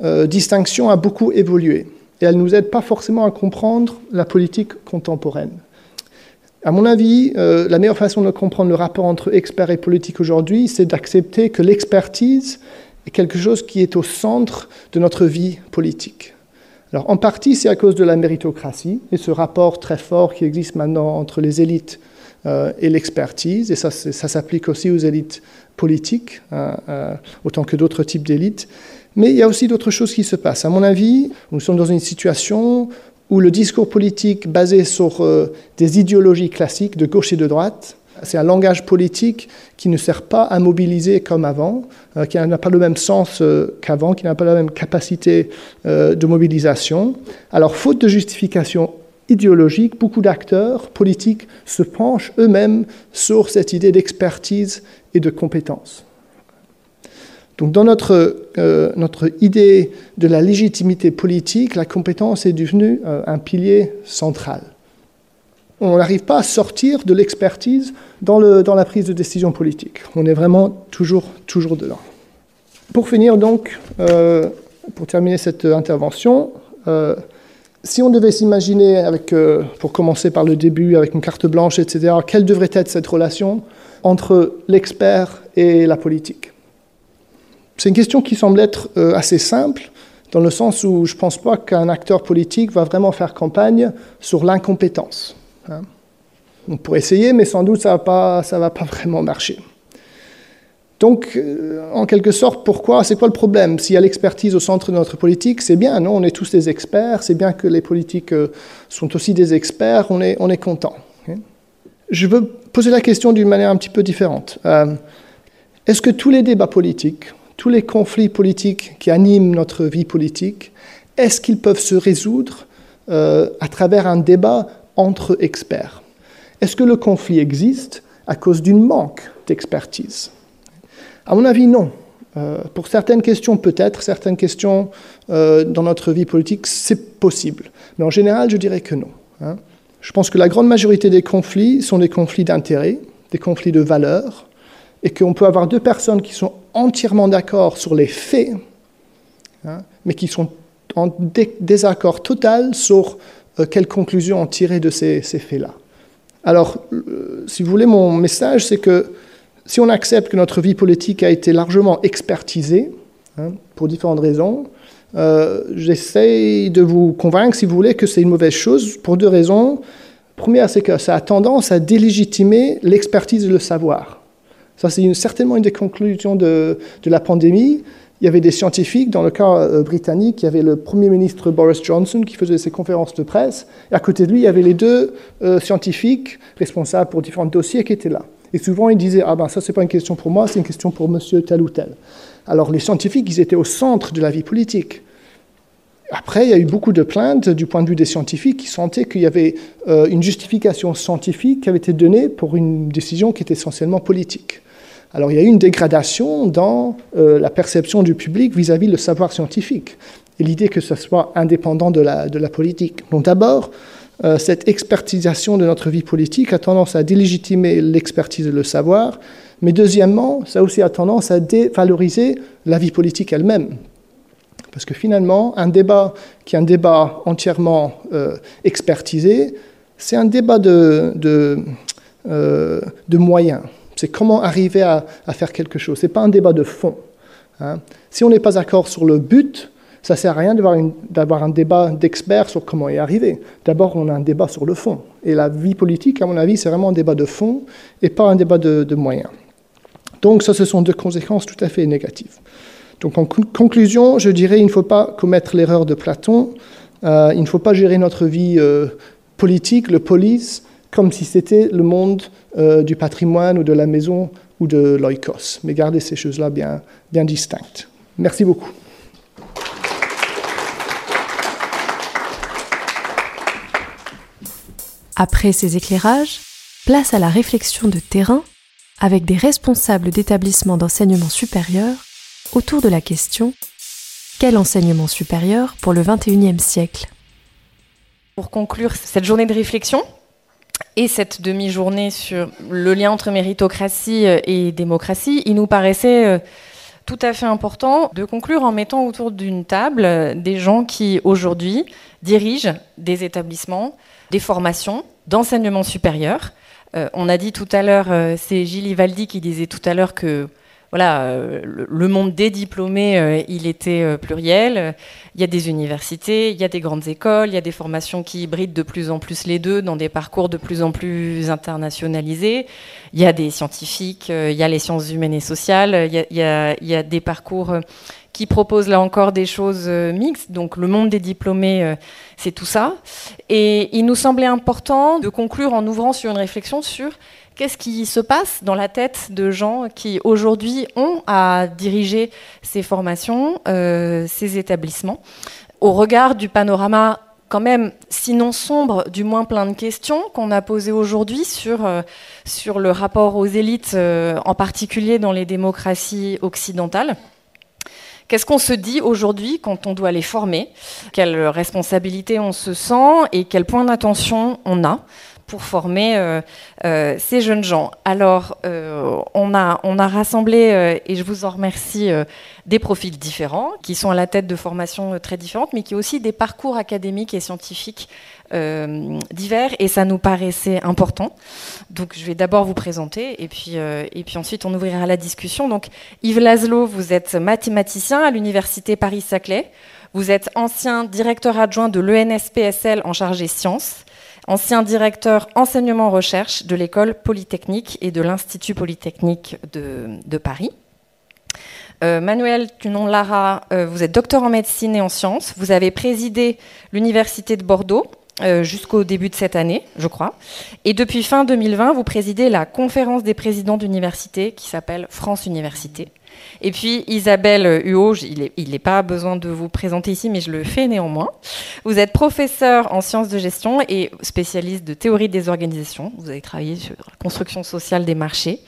F: distinction a beaucoup évolué. Et elle ne nous aide pas forcément à comprendre la politique contemporaine. À mon avis, euh, la meilleure façon de comprendre le rapport entre experts et politique aujourd'hui, c'est d'accepter que l'expertise est quelque chose qui est au centre de notre vie politique. Alors, en partie, c'est à cause de la méritocratie et ce rapport très fort qui existe maintenant entre les élites euh, et l'expertise, et ça, ça s'applique aussi aux élites politiques, hein, euh, autant que d'autres types d'élites. Mais il y a aussi d'autres choses qui se passent. À mon avis, nous sommes dans une situation où le discours politique basé sur euh, des idéologies classiques de gauche et de droite, c'est un langage politique qui ne sert pas à mobiliser comme avant, euh, qui n'a pas le même sens euh, qu'avant, qui n'a pas la même capacité de mobilisation. Alors, faute de justification idéologique, beaucoup d'acteurs politiques se penchent eux-mêmes sur cette idée d'expertise et de compétence. Donc dans notre, euh, notre idée de la légitimité politique, la compétence est devenue euh, un pilier central. on n'arrive pas à sortir de l'expertise dans, la prise de décision politique. On est vraiment toujours, toujours dedans. Pour finir donc, euh, pour terminer cette intervention, si on devait s'imaginer, pour commencer par le début, avec une carte blanche, etc., quelle devrait être cette relation entre l'expert et la politique? C'est une question qui semble être assez simple, dans le sens où je ne pense pas qu'un acteur politique va vraiment faire campagne sur l'incompétence. Hein. On pourrait essayer, mais sans doute ça ne va pas vraiment marcher. Donc, euh, en quelque sorte, pourquoi C'est quoi le problème? S'il y a l'expertise au centre de notre politique, c'est bien, non? On est tous des experts, c'est bien que les politiques euh, sont aussi des experts, on est, on est content. Je veux poser la question d'une manière un petit peu différente. Euh, est-ce que tous les débats politiques, tous les conflits politiques qui animent notre vie politique, est-ce qu'ils peuvent se résoudre à travers un débat entre experts? Est-ce que le conflit existe à cause d'une manque d'expertise? À mon avis, non. Euh, pour certaines questions, peut-être, certaines questions euh, dans notre vie politique, c'est possible. Mais en général, je dirais que non. Hein. Je pense que la grande majorité des conflits sont des conflits d'intérêt, des conflits de valeurs, et qu'on peut avoir deux personnes qui sont entièrement d'accord sur les faits, hein, mais qui sont en désaccord total sur euh, quelles conclusions en tirer de ces, faits-là. Alors, si vous voulez, mon message, c'est que si on accepte que notre vie politique a été largement expertisée, hein, pour différentes raisons, euh, j'essaie de vous convaincre, si vous voulez, que c'est une mauvaise chose pour deux raisons. Première, c'est que ça a tendance à délégitimer l'expertise et le savoir. Ça, c'est certainement une des conclusions de, la pandémie. Il y avait des scientifiques, dans le cas euh, britannique, il y avait le Premier ministre Boris Johnson qui faisait ses conférences de presse, et à côté de lui, il y avait les deux euh, scientifiques responsables pour différents dossiers qui étaient là. Et souvent, ils disaient, ah ben ça, c'est pas une question pour moi, c'est une question pour monsieur tel ou tel. Alors les scientifiques, ils étaient au centre de la vie politique. Après, il y a eu beaucoup de plaintes du point de vue des scientifiques qui sentaient qu'il y avait euh, une justification scientifique qui avait été donnée pour une décision qui était essentiellement politique. Alors il y a eu une dégradation dans euh, la perception du public vis-à-vis du savoir scientifique et l'idée que ce soit indépendant de la, politique. Donc d'abord, euh, cette expertisation de notre vie politique a tendance à délégitimer l'expertise et le savoir, mais deuxièmement, ça aussi a tendance à dévaloriser la vie politique elle-même. Parce que finalement, un débat qui est un débat entièrement euh, expertisé, c'est un débat de moyens. C'est comment arriver à, faire quelque chose. Ce n'est pas un débat de fond. Hein. Si on n'est pas d'accord sur le but, ça ne sert à rien d'avoir un débat d'experts sur comment y arriver. D'abord, on a un débat sur le fond. Et la vie politique, à mon avis, c'est vraiment un débat de fond et pas un débat de, moyens. Donc ça, ce sont deux conséquences tout à fait négatives. Donc en conclusion, je dirais il ne faut pas commettre l'erreur de Platon. Euh, il ne faut pas gérer notre vie euh, politique, le police, comme si c'était le monde euh, du patrimoine ou de la maison ou de l'oikos. Mais gardez ces choses-là bien, bien distinctes. Merci beaucoup.
C: Après ces éclairages, place à la réflexion de terrain avec des responsables d'établissements d'enseignement supérieur autour de la question quel enseignement supérieur pour le XXIe siècle?
D: Pour conclure cette journée de réflexion et cette demi-journée sur le lien entre méritocratie et démocratie, il nous paraissait euh, tout à fait important de conclure en mettant autour d'une table des gens qui aujourd'hui dirigent des établissements, des formations d'enseignement supérieur. Euh, on a dit tout à l'heure, euh, c'est Gilles Ivaldi qui disait tout à l'heure que voilà, euh, le monde des diplômés, il était pluriel. Il y a des universités, il y a des grandes écoles, il y a des formations qui hybrident de plus en plus les deux dans des parcours de plus en plus internationalisés. Il y a des scientifiques, il y a les sciences humaines et sociales, il y a, il y a des parcours qui propose là encore des choses euh, mixtes. Donc le monde des diplômés, euh, c'est tout ça. Et il nous semblait important de conclure en ouvrant sur une réflexion sur qu'est-ce qui se passe dans la tête de gens qui aujourd'hui ont à diriger ces formations, euh, ces établissements, au regard du panorama quand même, sinon sombre, du moins plein de questions qu'on a posées aujourd'hui sur, sur le rapport aux élites, en particulier dans les démocraties occidentales. Qu'est-ce qu'on se dit aujourd'hui quand on doit les former? Quelle responsabilité on se sent et quel point d'attention on a? Pour former ces jeunes gens. Alors, on, a, on a rassemblé, et je vous en remercie, des profils différents, qui sont à la tête de formations très différentes, mais qui ont aussi des parcours académiques et scientifiques euh, divers et ça nous paraissait important. Donc je vais d'abord vous présenter et puis, euh, et puis ensuite on ouvrira la discussion. Donc Yves Laszlo, vous êtes mathématicien à l'université Paris-Saclay. Vous êtes ancien directeur adjoint de l'ENSPSL en charge des sciences, ancien directeur enseignement-recherche de l'école polytechnique et de l'Institut polytechnique de, Paris. Euh, Manuel Tunon-Lara, vous êtes docteur en médecine et en sciences. Vous avez présidé l'Université de Bordeaux euh, jusqu'au début de cette année, je crois. Et depuis fin 2020, vous présidez la conférence des présidents d'université qui s'appelle France Université. Et puis Isabelle Huot, il n'est pas besoin de vous présenter ici, mais je le fais néanmoins. Vous êtes professeur en sciences de gestion et spécialiste de théorie des organisations. Vous avez travaillé sur la construction sociale des marchés.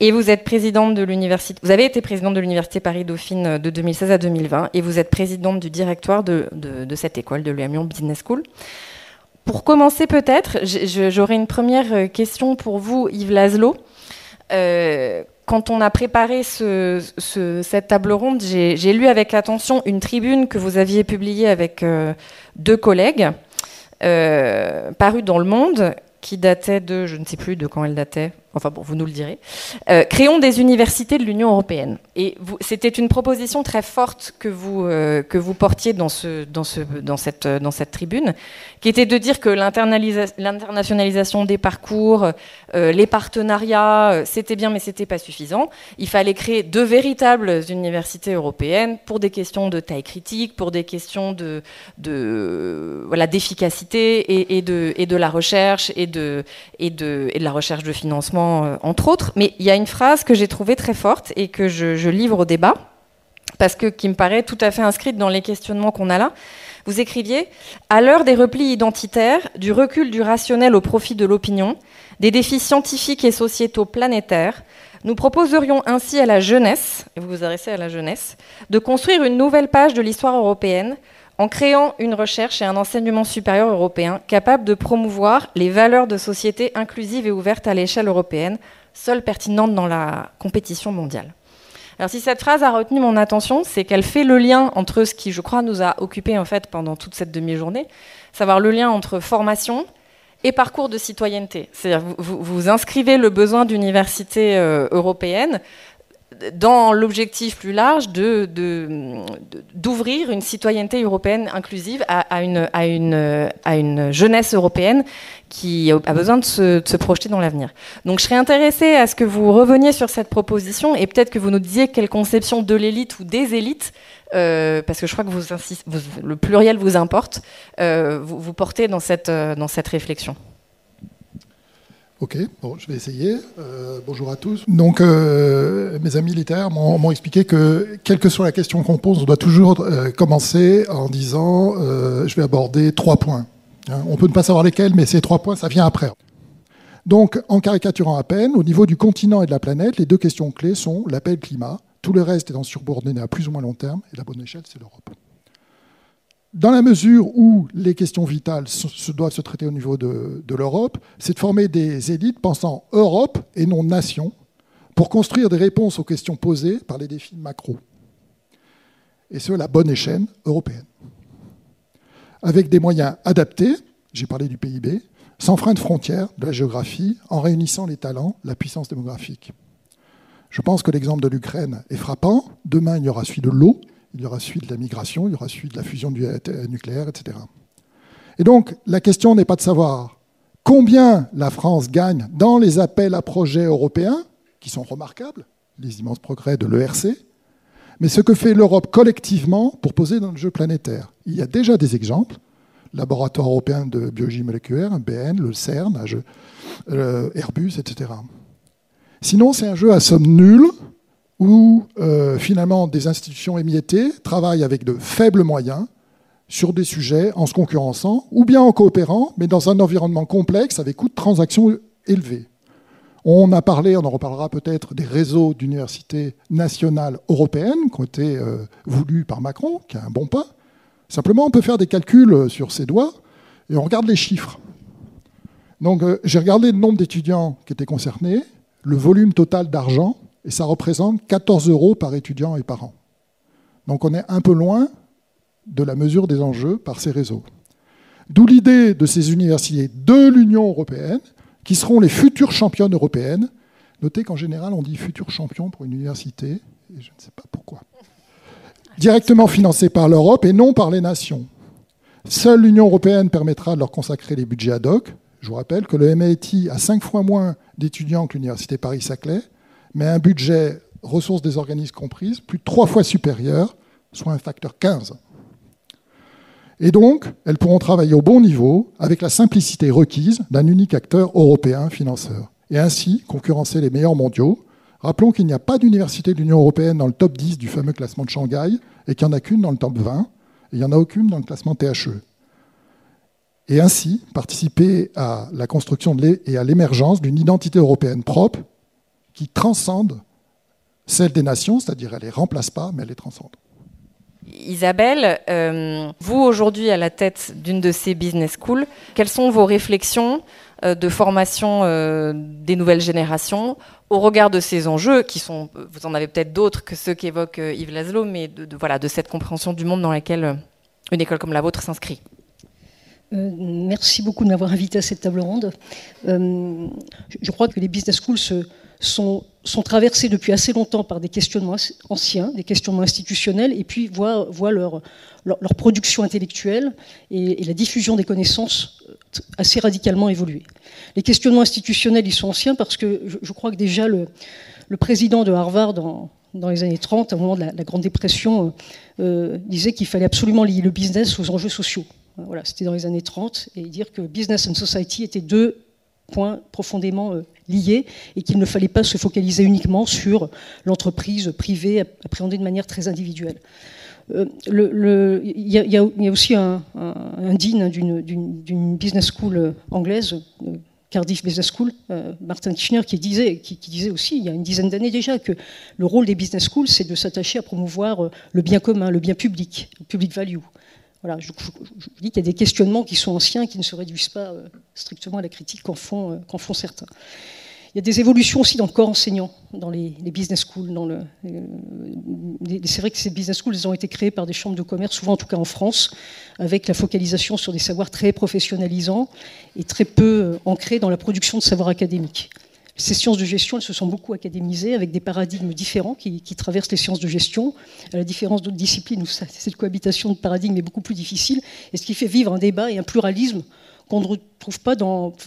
D: Et vous êtes présidente de l'université. Vous avez été présidente de l'université Paris-Dauphine de 2016 à 2020, et vous êtes présidente du directoire de, cette école, de l'UAM Business School. Pour commencer peut-être, j'aurais une première question pour vous, Yves Laszlo. Euh, quand on a préparé cette table ronde, j'ai lu avec attention une tribune que vous aviez publiée avec euh, deux collègues, parue dans Le Monde, qui datait de, je ne sais plus de quand elle datait, enfin bon, vous nous le direz. Euh, créons des universités de l'Union européenne. Et c'était une proposition très forte que vous, euh, portiez dans, ce, dans, ce, dans, cette, tribune, qui était de dire que l'internationalisation des parcours, euh, les partenariats, c'était bien, mais c'était pas suffisant. Il fallait créer de véritables universités européennes pour des questions de taille critique, pour des questions d'efficacité et, de, la recherche et et de la recherche de financement euh, entre autres. Mais il y a une phrase que j'ai trouvée très forte et que je, livre au débat, parce que qui me paraît tout à fait inscrite dans les questionnements qu'on a là. Vous écriviez À l'heure des replis identitaires, du recul du rationnel au profit de l'opinion, des défis scientifiques et sociétaux planétaires, nous proposerions ainsi à la jeunesse, et vous vous adressez à la jeunesse, de construire une nouvelle page de l'histoire européenne en créant une recherche et un enseignement supérieur européen capable de promouvoir les valeurs de société inclusive et ouverte à l'échelle européenne, seule pertinente dans la compétition mondiale. Alors si cette phrase a retenu mon attention, c'est qu'elle fait le lien entre ce qui, je crois, nous a occupés en fait pendant toute cette demi-journée, savoir le lien entre formation et parcours de citoyenneté. C'est-à-dire vous, vous, inscrivez le besoin d'université euh, européenne dans l'objectif plus large de, d'ouvrir une citoyenneté européenne inclusive à, une, à, une, à une jeunesse européenne qui a besoin de se, se projeter dans l'avenir. Donc je serais intéressée à ce que vous reveniez sur cette proposition et peut-être que vous nous disiez quelle conception de l'élite ou des élites, euh, parce que je crois que vous, le pluriel vous importe, euh, vous, vous, portez dans cette, dans cette réflexion.
G: Ok, bon, je vais essayer. Euh, bonjour à tous. Donc, euh, mes amis littéraires m'ont expliqué que, quelle que soit la question qu'on pose, on doit toujours euh, commencer en disant je vais aborder trois points. Hein, on peut ne pas savoir lesquels, mais ces trois points, ça vient après. Donc, en caricaturant à peine, au niveau du continent et de la planète, les deux questions clés sont l'appel climat. Tout le reste est en subordonné à plus ou moins long terme, et la bonne échelle, c'est l'Europe dans la mesure où les questions vitales se doivent se traiter au niveau de, l'Europe, c'est de former des élites pensant Europe et non nation pour construire des réponses aux questions posées par les défis macro. Et ce, la bonne échelle européenne. Avec des moyens adaptés, j'ai parlé du PIB, sans frein de frontières, de la géographie, en réunissant les talents, la puissance démographique. Je pense que l'exemple de l'Ukraine est frappant. Demain, il y aura celui de l'eau, il y aura suite de la migration, il y aura suite de la fusion nucléaire, etc. Et donc, la question n'est pas de savoir combien la France gagne dans les appels à projets européens, qui sont remarquables, les immenses progrès de l'ERC, mais ce que fait l'Europe collectivement pour poser dans le jeu planétaire. Il y a déjà des exemples. Laboratoire européen de biologie moléculaire, BN, le CERN, euh, Airbus, etc. Sinon, c'est un jeu à somme nulle où euh, finalement des institutions émiettées travaillent avec de faibles moyens sur des sujets en se concurrençant, ou bien en coopérant, mais dans un environnement complexe avec coûts de transaction élevés. On a parlé, on en reparlera peut-être, des réseaux d'universités nationales européennes qui ont été euh, voulus par Macron, qui est un bon pas. Simplement, on peut faire des calculs sur ses doigts et on regarde les chiffres. Donc euh, j'ai regardé le nombre d'étudiants qui étaient concernés, le volume total d'argent, et ça représente 14 euros par étudiant et par an. Donc on est un peu loin de la mesure des enjeux par ces réseaux. D'où l'idée de ces universités de l'Union européenne, qui seront les futures championnes européennes. Notez qu'en général, on dit futurs champions pour une université, et je ne sais pas pourquoi. Directement financées par l'Europe et non par les nations. Seule l'Union européenne permettra de leur consacrer les budgets ad hoc. Je vous rappelle que le MIT a cinq fois moins d'étudiants que l'Université Paris-Saclay, mais un budget ressources des organismes comprises plus de trois fois supérieur, soit un facteur 15. Et donc, elles pourront travailler au bon niveau, avec la simplicité requise d'un unique acteur européen financeur, et ainsi concurrencer les meilleurs mondiaux. Rappelons qu'il n'y a pas d'université de l'Union européenne dans le top 10 du fameux classement de Shanghai, et qu'il n'y en a qu'une dans le top 20, et il n'y en a aucune dans le classement THE. Et ainsi participer à la construction et à l'émergence d'une identité européenne propre qui transcende celle des nations, c'est-à-dire elle ne les remplace pas, mais elle les transcende.
D: Isabelle, euh, vous aujourd'hui à la tête d'une de ces business schools, quelles sont vos réflexions euh, de formation euh, des nouvelles générations au regard de ces enjeux qui sont, vous en avez peut-être d'autres que ceux qu'évoque Yves Laszlo, mais de, voilà, de cette compréhension du monde dans laquelle une école comme la vôtre s'inscrit?
H: Merci beaucoup de m'avoir invité à cette table ronde. je crois que les business schools se, sont, traversés depuis assez longtemps par des questionnements anciens, des questionnements institutionnels, et puis voient, leur, production intellectuelle et, la diffusion des connaissances euh, assez radicalement évoluer. Les questionnements institutionnels, ils sont anciens parce que je, crois que déjà le, président de Harvard, dans, les années 30, au moment de la, Grande Dépression, euh, disait qu'il fallait absolument lier le business aux enjeux sociaux. Voilà, c'était dans les années 30, et dire que business and society étaient deux points profondément euh, liés et qu'il ne fallait pas se focaliser uniquement sur l'entreprise privée appréhendée de manière très individuelle. Euh, il y, a aussi un, dean d'une business school euh, anglaise, Cardiff Business School, Martin Kirchner, qui disait, qui, disait aussi, il y a une dizaine d'années déjà, que le rôle des business schools, c'est de s'attacher à promouvoir le bien commun, le bien public, le public value. Voilà, je, dis qu'il y a des questionnements qui sont anciens, qui ne se réduisent pas euh, strictement à la critique qu'en font, euh, certains. Il y a des évolutions aussi dans le corps enseignant, dans les, business schools. Euh, c'est vrai que ces business schools ont été créées par des chambres de commerce, souvent en tout cas en France, avec la focalisation sur des savoirs très professionnalisants et très peu ancrés dans la production de savoirs académiques. Ces sciences de gestion, elles se sont beaucoup académisées avec des paradigmes différents qui, traversent les sciences de gestion, à la différence d'autres disciplines où cette cohabitation de paradigmes est beaucoup plus difficile, et ce qui fait vivre un débat et un pluralisme qu'on ne retrouve pas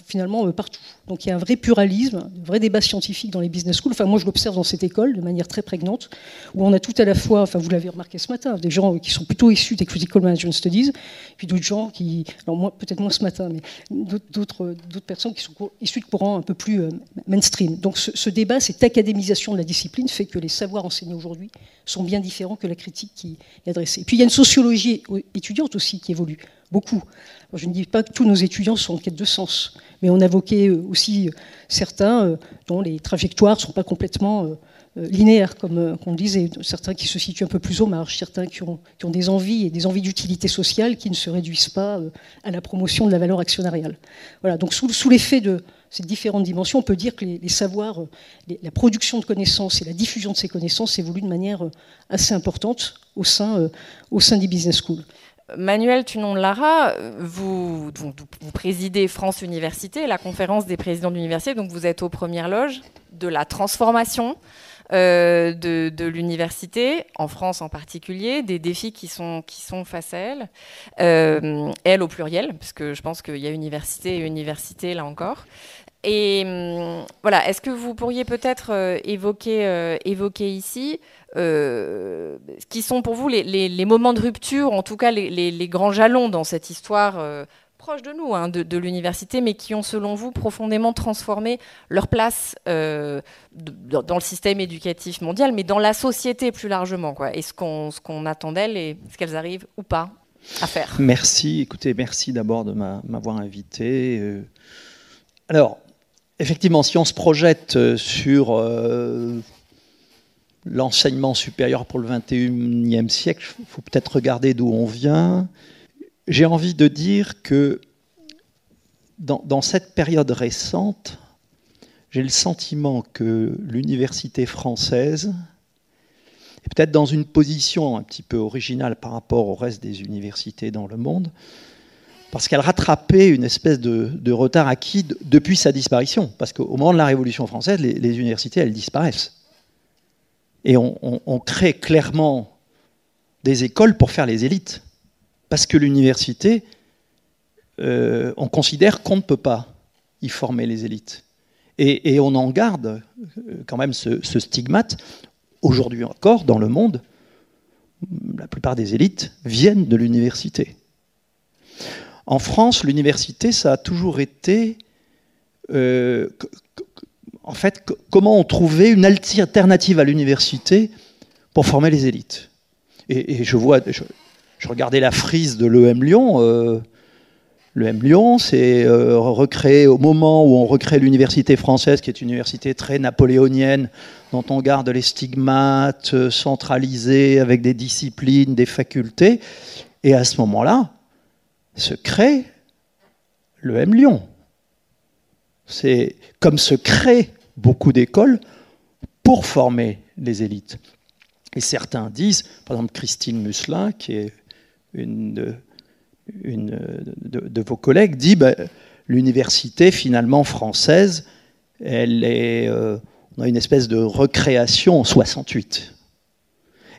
H: finalement euh, partout. Donc il y a un vrai pluralisme, un vrai débat scientifique dans les business schools. Enfin, moi, je l'observe dans cette école de manière très prégnante, où on a tout à la fois, enfin, vous l'avez remarqué ce matin, des gens qui sont plutôt issus des Critical Management Studies, puis d'autres gens qui, alors moi, peut-être moins ce matin, mais d'autres personnes qui sont issues de courants un peu plus euh, mainstream. Donc ce, ce débat, cette académisation de la discipline fait que les savoirs enseignés aujourd'hui sont bien différents que la critique qui est adressée. Et puis il y a une sociologie étudiante aussi qui évolue beaucoup. Je ne dis pas que tous nos étudiants sont en quête de sens, mais on invoquait euh, aussi euh, certains euh, dont les trajectoires ne sont pas complètement linéaires, comme on disait, certains qui se situent un peu plus aux marges, certains qui ont, des envies et des envies d'utilité sociale qui ne se réduisent pas à la promotion de la valeur actionnariale. Voilà, donc sous, l'effet de ces différentes dimensions, on peut dire que les, savoirs, la production de connaissances et la diffusion de ces connaissances évoluent de manière assez importante au sein des business schools.
D: Manuel Tunon-Lara, vous, vous, présidez France Université, la conférence des présidents d'université, donc vous êtes aux premières loges de la transformation euh, de, l'université, en France en particulier, des défis qui sont, qui sont face à elle, euh, elle au pluriel, parce que je pense qu'il y a université et université là encore. Et hum, voilà, est-ce que vous pourriez peut-être euh, évoquer, évoquer ici euh, qui sont pour vous les, moments de rupture, en tout cas les, grands jalons dans cette histoire euh, proche de nous, hein, de, l'université, mais qui ont, selon vous, profondément transformé leur place euh, dans le système éducatif mondial, mais dans la société plus largement. Quoi. Et ce qu'on, qu'on attend d'elles et ce qu'elles arrivent ou pas à faire.
I: Merci. Écoutez, merci d'abord de m'avoir invité. Alors, effectivement, si on se projette sur l'enseignement supérieur pour le 21e siècle, il faut peut-être regarder d'où on vient. J'ai envie de dire que dans, cette période récente, j'ai le sentiment que l'université française est peut-être dans une position un petit peu originale par rapport au reste des universités dans le monde, parce qu'elle rattrapait une espèce de, retard acquis depuis sa disparition. Parce qu'au moment de la Révolution française, les, universités, elles disparaissent. Et on, crée clairement des écoles pour faire les élites. Parce que l'université, euh, on considère qu'on ne peut pas y former les élites. Et, on en garde euh, quand même ce, stigmate. Aujourd'hui encore, dans le monde, la plupart des élites viennent de l'université. En France, l'université, ça a toujours été... Euh, en fait, comment on trouvait une alternative à l'université pour former les élites. Et, je vois, je, regardais la frise de l'EM Lyon. Le M Lyon, c'est euh, recréé au moment où on recrée l'université française, qui est une université très napoléonienne, dont on garde les stigmates, euh, centralisés, avec des disciplines, des facultés. Et à ce moment-là, se crée le M Lyon. C'est comme se créent beaucoup d'écoles pour former les élites. Et certains disent, par exemple Christine Musselin, qui est une de, vos collègues dit bah, l'université finalement française, elle est, euh, on a une espèce de recréation en 68.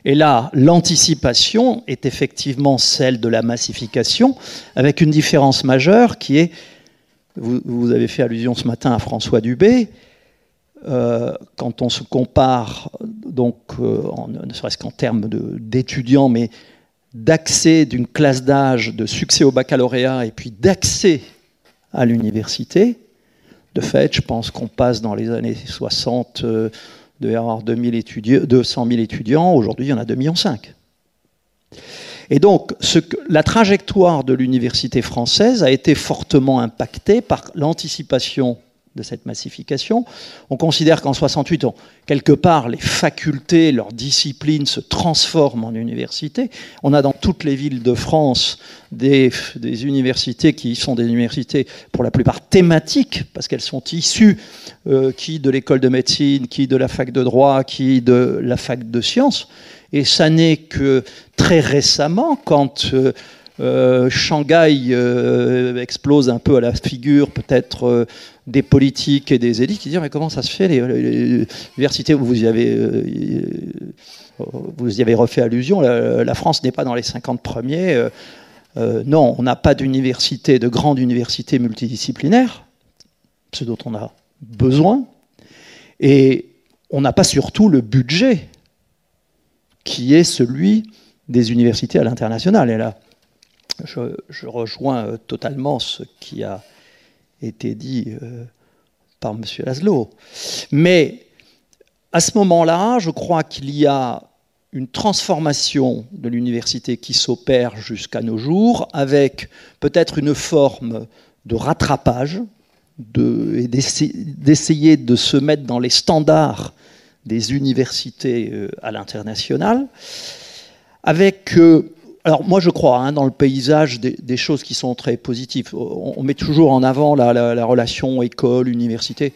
I: Et là, l'anticipation est effectivement celle de la massification, avec une différence majeure qui est, vous, avez fait allusion ce matin à François Dubé, euh, quand on se compare, donc, euh, ne serait-ce qu'en termes d'étudiants, mais d'accès d'une classe d'âge, de succès au baccalauréat et puis d'accès à l'université. De fait, je pense qu'on passe dans les années 60 euh, de avoir 200 000 étudiants, aujourd'hui il y en a 2,5 millions. Et donc, la trajectoire de l'université française a été fortement impactée par l'anticipation de cette massification. On considère qu'en 68, quelque part, les facultés, leurs disciplines se transforment en universités. On a dans toutes les villes de France des, universités qui sont des universités pour la plupart thématiques, parce qu'elles sont issues euh, qui de l'école de médecine, qui de la fac de droit, qui de la fac de sciences. Et ça n'est que très récemment, quand... Euh, euh, Shanghai explose un peu à la figure peut-être des politiques et des élites qui disent mais comment ça se fait les, universités vous y avez vous y avez refait allusion la, France n'est pas dans les 50 premiers non on n'a pas d'université de grande université multidisciplinaire ce dont on a besoin et on n'a pas surtout le budget qui est celui des universités à l'international. Et là je, rejoins euh, totalement ce qui a été dit euh, par M. Laszlo. Mais à ce moment-là, je crois qu'il y a une transformation de l'université qui s'opère jusqu'à nos jours, avec peut-être une forme de rattrapage, et d'essayer de se mettre dans les standards des universités euh, à l'international, avec alors moi je crois hein, dans le paysage des, choses qui sont très positives. On, met toujours en avant la, relation école-université.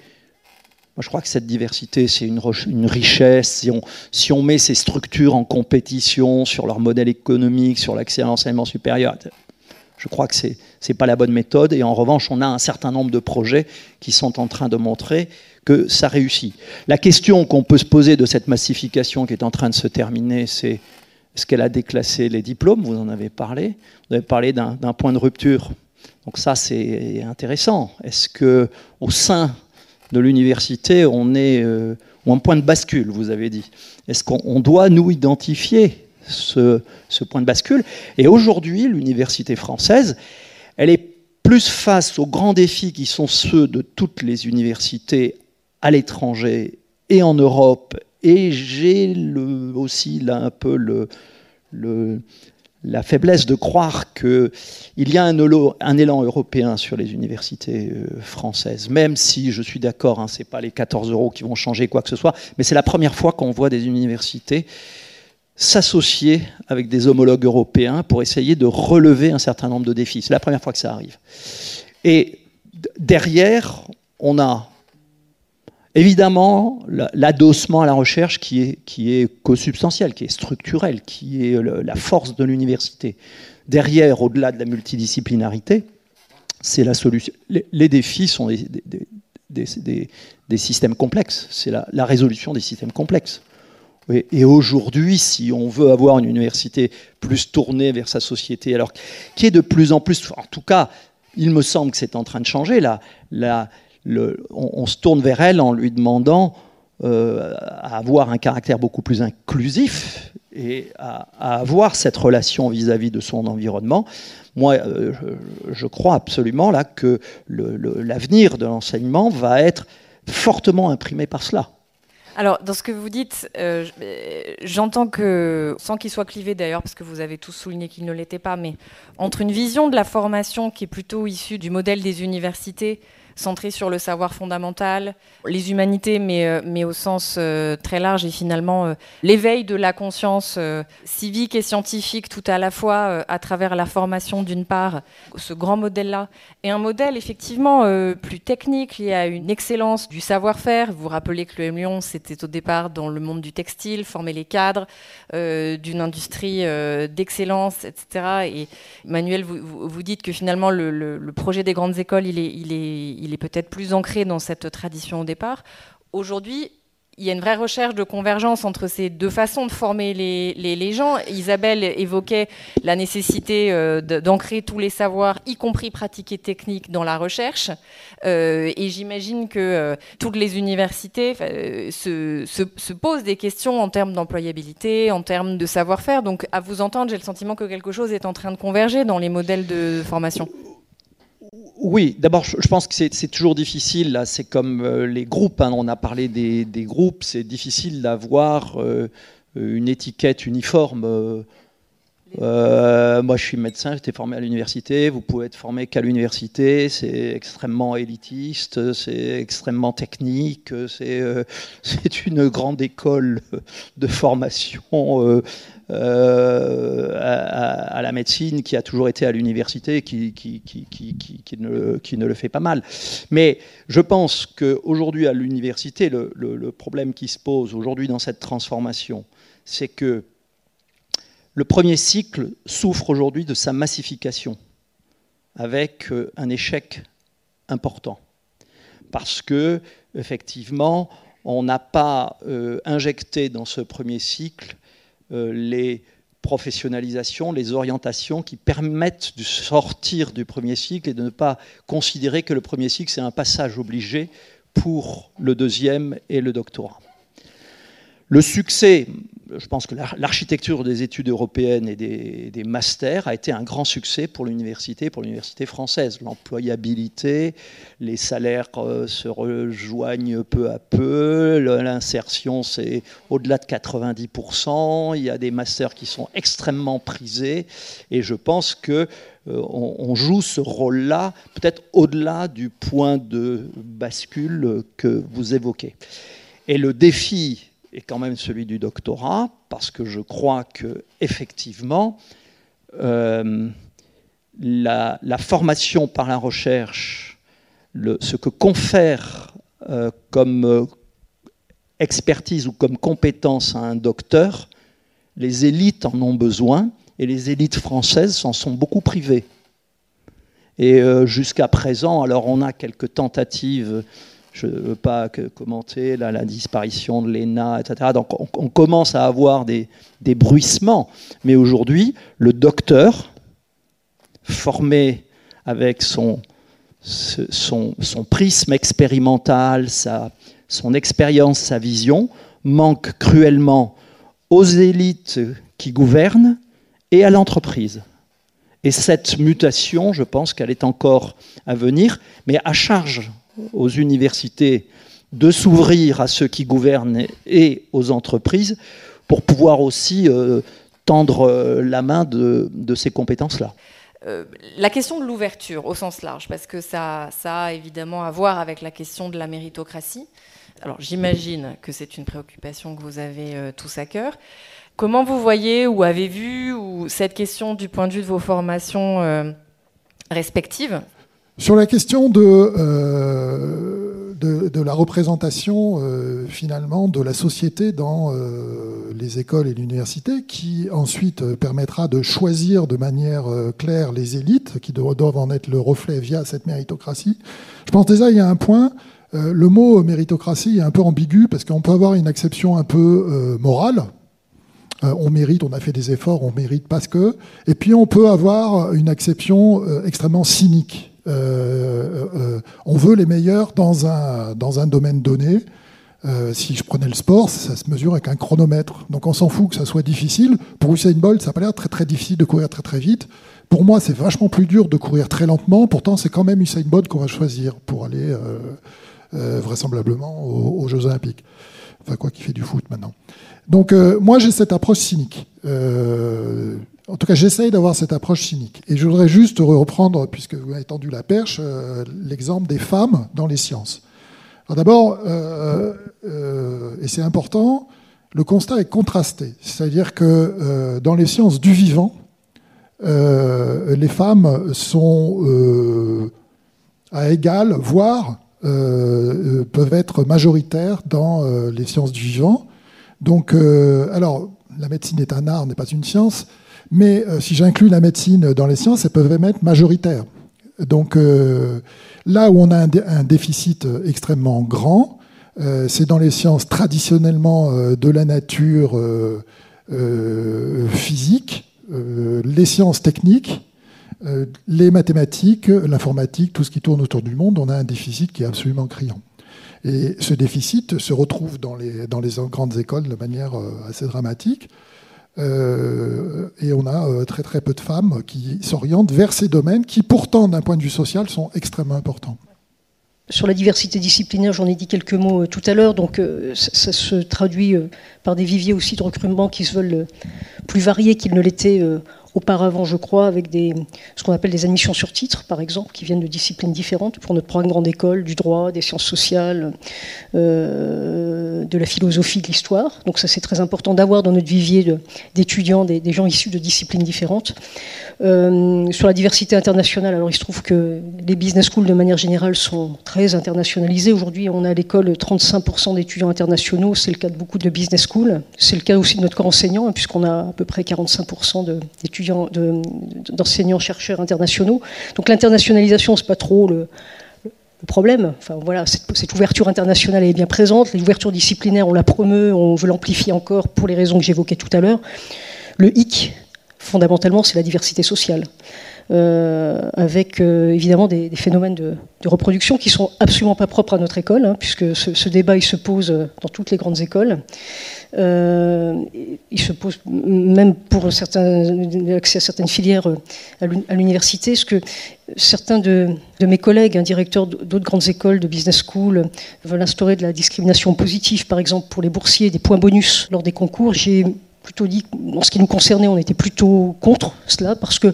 I: Moi je crois que cette diversité c'est une, richesse. Si on, si on met ces structures en compétition sur leur modèle économique, sur l'accès à l'enseignement supérieur, je crois que ce n'est pas la bonne méthode. Et en revanche on a un certain nombre de projets qui sont en train de montrer que ça réussit. La question qu'on peut se poser de cette massification qui est en train de se terminer, c'est est-ce qu'elle a déclassé les diplômes Vous en avez parlé. Vous avez parlé d'un point de rupture. Donc ça, c'est intéressant. Est-ce que au sein de l'université, on est euh, ou un point de bascule Vous avez dit? Est-ce qu'on doit nous identifier ce, ce point de bascule? Et aujourd'hui, l'université française, elle est plus face aux grands défis qui sont ceux de toutes les universités à l'étranger et en Europe et j'ai aussi là un peu la faiblesse de croire qu'il y a un, un, élan européen sur les universités euh, françaises, même si je suis d'accord, hein, ce n'est pas les 14 euros qui vont changer quoi que ce soit, mais c'est la première fois qu'on voit des universités s'associer avec des homologues européens pour essayer de relever un certain nombre de défis. C'est la première fois que ça arrive. Et derrière, on a évidemment l'adossement à la recherche qui est, qui co-substantiel, qui est structurel, qui est la force de l'université. Derrière, au-delà de la multidisciplinarité, c'est la solution. Les, défis sont des, systèmes complexes. C'est la, la, résolution des systèmes complexes. Et, aujourd'hui, si on veut avoir une université plus tournée vers sa société, alors qui est de plus en plus, en tout cas, il me semble que c'est en train de changer. Là, on, se tourne vers elle en lui demandant euh, à avoir un caractère beaucoup plus inclusif et à, avoir cette relation vis-à-vis de son environnement. Moi, euh, je, crois absolument là que l'avenir de l'enseignement va être fortement imprimé par cela.
D: Alors, dans ce que vous dites, euh, j'entends que, sans qu'il soit clivé d'ailleurs, parce que vous avez tous souligné qu'il ne l'était pas, mais entre une vision de la formation qui est plutôt issue du modèle des universités, centré sur le savoir fondamental, les humanités, mais, euh, mais au sens euh, très large, et finalement euh, l'éveil de la conscience civique et scientifique tout à la fois à travers la formation d'une part, ce grand modèle-là, et un modèle effectivement plus technique lié à une excellence du savoir-faire. Vous vous rappelez que le Lyon, c'était au départ dans le monde du textile, former les cadres d'une industrie d'excellence, etc. Et Manuel, vous, vous, dites que finalement le, projet des grandes écoles, il est, il est, est peut-être plus ancré dans cette tradition au départ. Aujourd'hui, il y a une vraie recherche de convergence entre ces deux façons de former les, gens. Isabelle évoquait la nécessité euh, d'ancrer tous les savoirs, y compris pratiques et techniques, dans la recherche. Euh, et j'imagine que euh, toutes les universités se, posent des questions en termes d'employabilité, en termes de savoir-faire. Donc, à vous entendre, j'ai le sentiment que quelque chose est en train de converger dans les modèles de formation.
I: Oui, d'abord, je pense que c'est toujours difficile. Là, c'est comme euh, les groupes. Hein. on a parlé des, groupes. C'est difficile d'avoir euh, une étiquette uniforme. Euh, moi, je suis médecin. J'étais formé à l'université. Vous pouvez être formé qu'à l'université. C'est extrêmement élitiste. C'est extrêmement technique. C'est une grande école de formation euh, à, la médecine qui a toujours été à l'université, qui, qui, qui, qui, ne, qui ne le fait pas mal. Mais je pense qu'aujourd'hui à l'université, le, le, problème qui se pose aujourd'hui dans cette transformation, c'est que le premier cycle souffre aujourd'hui de sa massification, avec euh, un échec important. Parce que, effectivement, on n'a pas euh, injecté dans ce premier cycle les professionnalisations, les orientations qui permettent de sortir du premier cycle et de ne pas considérer que le premier cycle, c'est un passage obligé pour le deuxième et le doctorat. Le succès, je pense que l'architecture des études européennes et des, masters a été un grand succès pour l'université, pour l'université française. L'employabilité, les salaires euh, se rejoignent peu à peu, l'insertion c'est au-delà de 90%, il y a des masters qui sont extrêmement prisés, et je pense que euh, on, joue ce rôle-là, peut-être au-delà du point de bascule que vous évoquez. Et le défi est quand même celui du doctorat, parce que je crois que effectivement, euh, la, formation par la recherche, ce que confère euh, comme euh, expertise ou comme compétence à un docteur, les élites en ont besoin et les élites françaises s'en sont beaucoup privées. Et jusqu'à présent, alors on a quelques tentatives je ne veux pas commenter la disparition de l'ENA, etc. Donc on, commence à avoir des, bruissements. Mais aujourd'hui, le docteur, formé avec son, son, prisme expérimental, sa, son expérience, sa vision, manque cruellement aux élites qui gouvernent et à l'entreprise. Et cette mutation, je pense qu'elle est encore à venir, mais à charge aux universités de s'ouvrir à ceux qui gouvernent et aux entreprises pour pouvoir aussi euh, tendre euh, la main de, ces compétences-là.
D: Euh, la question de l'ouverture au sens large, parce que ça, a évidemment à voir avec la question de la méritocratie. Alors j'imagine que c'est une préoccupation que vous avez tous à cœur. Comment vous voyez ou avez vu ou cette question du point de vue de vos formations respectives
G: Sur la question de, euh, la représentation euh, finalement de la société dans euh, les écoles et l'université, qui ensuite permettra de choisir de manière claire les élites qui doivent en être le reflet via cette méritocratie, je pense déjà il y a un point. le mot méritocratie est un peu ambigu parce qu'on peut avoir une acception un peu morale, on mérite, on a fait des efforts, on mérite parce que. Et puis on peut avoir une acception extrêmement cynique. Euh, euh, on veut les meilleurs dans un, dans un domaine donné. Euh, si je prenais le sport, ça se mesure avec un chronomètre. Donc on s'en fout que ça soit difficile. Pour Usain Bolt, ça n'a pas l'air très très difficile de courir très très vite. Pour moi, c'est vachement plus dur de courir très lentement. Pourtant, c'est quand même Usain Bolt qu'on va choisir pour aller vraisemblablement aux, Jeux Olympiques. Enfin, quoi qu'il fait du foot maintenant. Donc moi, j'ai cette approche cynique. En tout cas, j'essaye d'avoir cette approche cynique. Et je voudrais juste reprendre, puisque vous avez tendu la perche, euh, l'exemple des femmes dans les sciences. D'abord, euh, euh, et c'est important, le constat est contrasté. C'est-à-dire que dans les sciences du vivant, les femmes sont à égal, voire peuvent être majoritaires dans les sciences du vivant. Donc, alors, la médecine est un art, n'est pas une science. Mais euh, si j'inclus la médecine dans les sciences, elles peuvent même être majoritaires. Donc euh, là où on a un, déficit extrêmement grand, euh, c'est dans les sciences traditionnellement de la nature physique, les sciences techniques, les mathématiques, l'informatique, tout ce qui tourne autour du monde, on a un déficit qui est absolument criant. Et ce déficit se retrouve dans les grandes écoles de manière assez dramatique. Euh, et on a euh, très très peu de femmes qui s'orientent vers ces domaines qui pourtant d'un point de vue social sont extrêmement importants.
H: Sur la diversité disciplinaire, j'en ai dit quelques mots euh, tout à l'heure, donc ça, se traduit par des viviers aussi de recrutement qui se veulent plus variés qu'ils ne l'étaient auparavant, je crois, avec des, ce qu'on appelle des admissions sur titre, par exemple, qui viennent de disciplines différentes pour notre programme grande école, du droit, des sciences sociales, euh, de la philosophie, de l'histoire. Donc ça, c'est très important d'avoir dans notre vivier d'étudiants des, gens issus de disciplines différentes. Euh, sur la diversité internationale, alors il se trouve que les business schools, de manière générale, sont très internationalisés. Aujourd'hui, on a à l'école 35% d'étudiants internationaux. C'est le cas de beaucoup de business schools. C'est le cas aussi de notre corps enseignant, hein, puisqu'on a à peu près 45% d'étudiants d'enseignants-chercheurs internationaux. Donc l'internationalisation, c'est pas trop le, problème. Voilà, cette, ouverture internationale est bien présente. L'ouverture disciplinaire, on la promeut, on veut l'amplifier encore pour les raisons que j'évoquais tout à l'heure. Le hic, fondamentalement, c'est la diversité sociale. Euh, avec euh, évidemment des, phénomènes de, reproduction qui sont absolument pas propres à notre école, hein, puisque ce, débat il se pose dans toutes les grandes écoles. Euh, il se pose même pour certains accès à certaines filières à l'université, ce que certains de, mes collègues, un directeur d'autres grandes écoles de business school, veulent instaurer de la discrimination positive, par exemple pour les boursiers, des points bonus lors des concours. J'ai plutôt dit, en ce qui nous concernait, on était plutôt contre cela parce que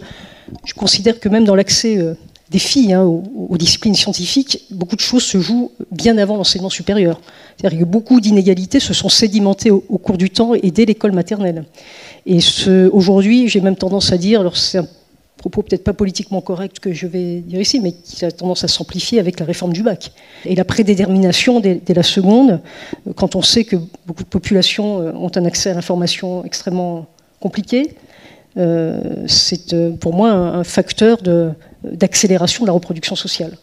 H: je considère que même dans l'accès euh, des filles hein, aux, disciplines scientifiques, beaucoup de choses se jouent bien avant l'enseignement supérieur. C'est-à-dire que beaucoup d'inégalités se sont sédimentées au, cours du temps et dès l'école maternelle. Et aujourd'hui, j'ai même tendance à dire, alors c'est un propos peut-être pas politiquement correct que je vais dire ici, mais qui a tendance à s'amplifier avec la réforme du bac. Et la prédétermination dès, la seconde, quand on sait que beaucoup de populations euh, ont un accès à l'information extrêmement compliqué, euh, c'est euh, pour moi un, facteur d'accélération de, la reproduction sociale.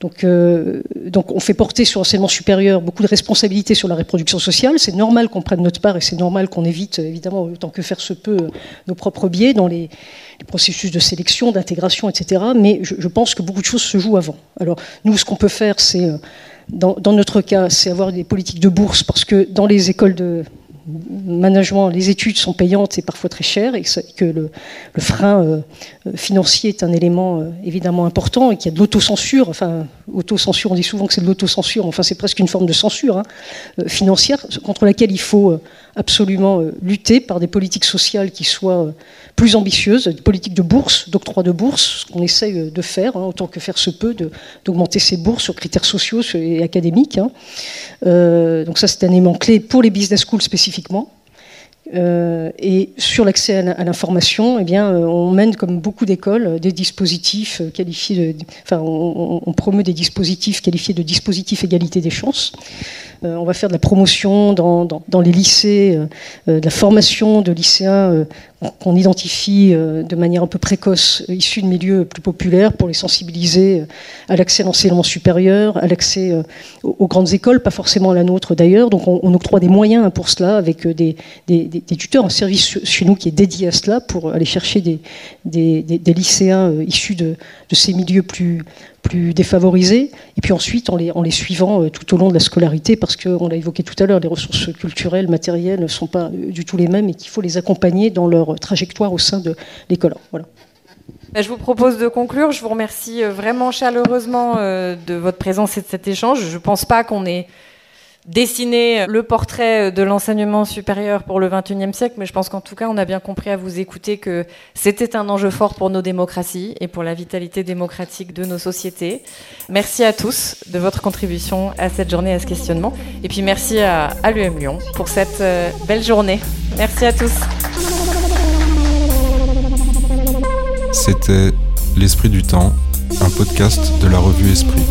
H: Donc, euh, donc, on fait porter sur l'enseignement supérieur beaucoup de responsabilités sur la reproduction sociale. C'est normal qu'on prenne notre part et c'est normal qu'on évite, évidemment, autant que faire se peut, nos propres biais dans les, processus de sélection, d'intégration, etc. Mais je, pense que beaucoup de choses se jouent avant. Alors, nous, ce qu'on peut faire, c'est, dans, dans, notre cas, c'est avoir des politiques de bourse parce que dans les écoles de, management, les études sont payantes et parfois très chères, et que le, frein euh, financier est un élément euh, évidemment important, et qu'il y a de l'autocensure. Enfin, autocensure, on dit souvent que c'est de l'autocensure, enfin c'est presque une forme de censure hein, euh, financière contre laquelle il faut absolument lutter par des politiques sociales qui soient plus ambitieuses, des politiques de bourse, d'octroi de bourse, ce qu'on essaye de faire, hein, autant que faire se peut, d'augmenter ces bourses sur critères sociaux et académiques. Hein. donc ça, c'est un élément clé pour les business schools Euh, et sur l'accès à l'information, eh euh, on mène, comme beaucoup d'écoles, des dispositifs qualifiés promeut des dispositifs qualifiés de dispositifs égalité des chances. Euh, on va faire de la promotion dans, les lycées, de la formation de lycéens qu'on identifie de manière un peu précoce, issus de milieux plus populaires, pour les sensibiliser à l'accès à l'enseignement supérieur, à l'accès aux grandes écoles, pas forcément à la nôtre d'ailleurs. Donc on, octroie des moyens pour cela avec des, tuteurs, un service chez nous qui est dédié à cela pour aller chercher des, lycéens euh, issus de, ces milieux plus, plus défavorisés, et puis ensuite en les, suivant euh, tout au long de la scolarité, parce qu'on l'a évoqué tout à l'heure, les ressources culturelles, matérielles ne sont pas euh, du tout les mêmes et qu'il faut les accompagner dans leur trajectoire au sein de l'école. Voilà.
D: Bah, je vous propose de conclure. Je vous remercie vraiment chaleureusement de votre présence et de cet échange. Je ne pense pas qu'on ait dessiner le portrait de l'enseignement supérieur pour le XXIe siècle, mais je pense qu'en tout cas, on a bien compris à vous écouter que c'était un enjeu fort pour nos démocraties et pour la vitalité démocratique de nos sociétés. Merci à tous de votre contribution à cette journée, à ce questionnement. Et puis merci à, à l'UM Lyon pour cette euh, belle journée. Merci à tous.
B: C'était L'Esprit du Temps, un podcast de la revue Esprit.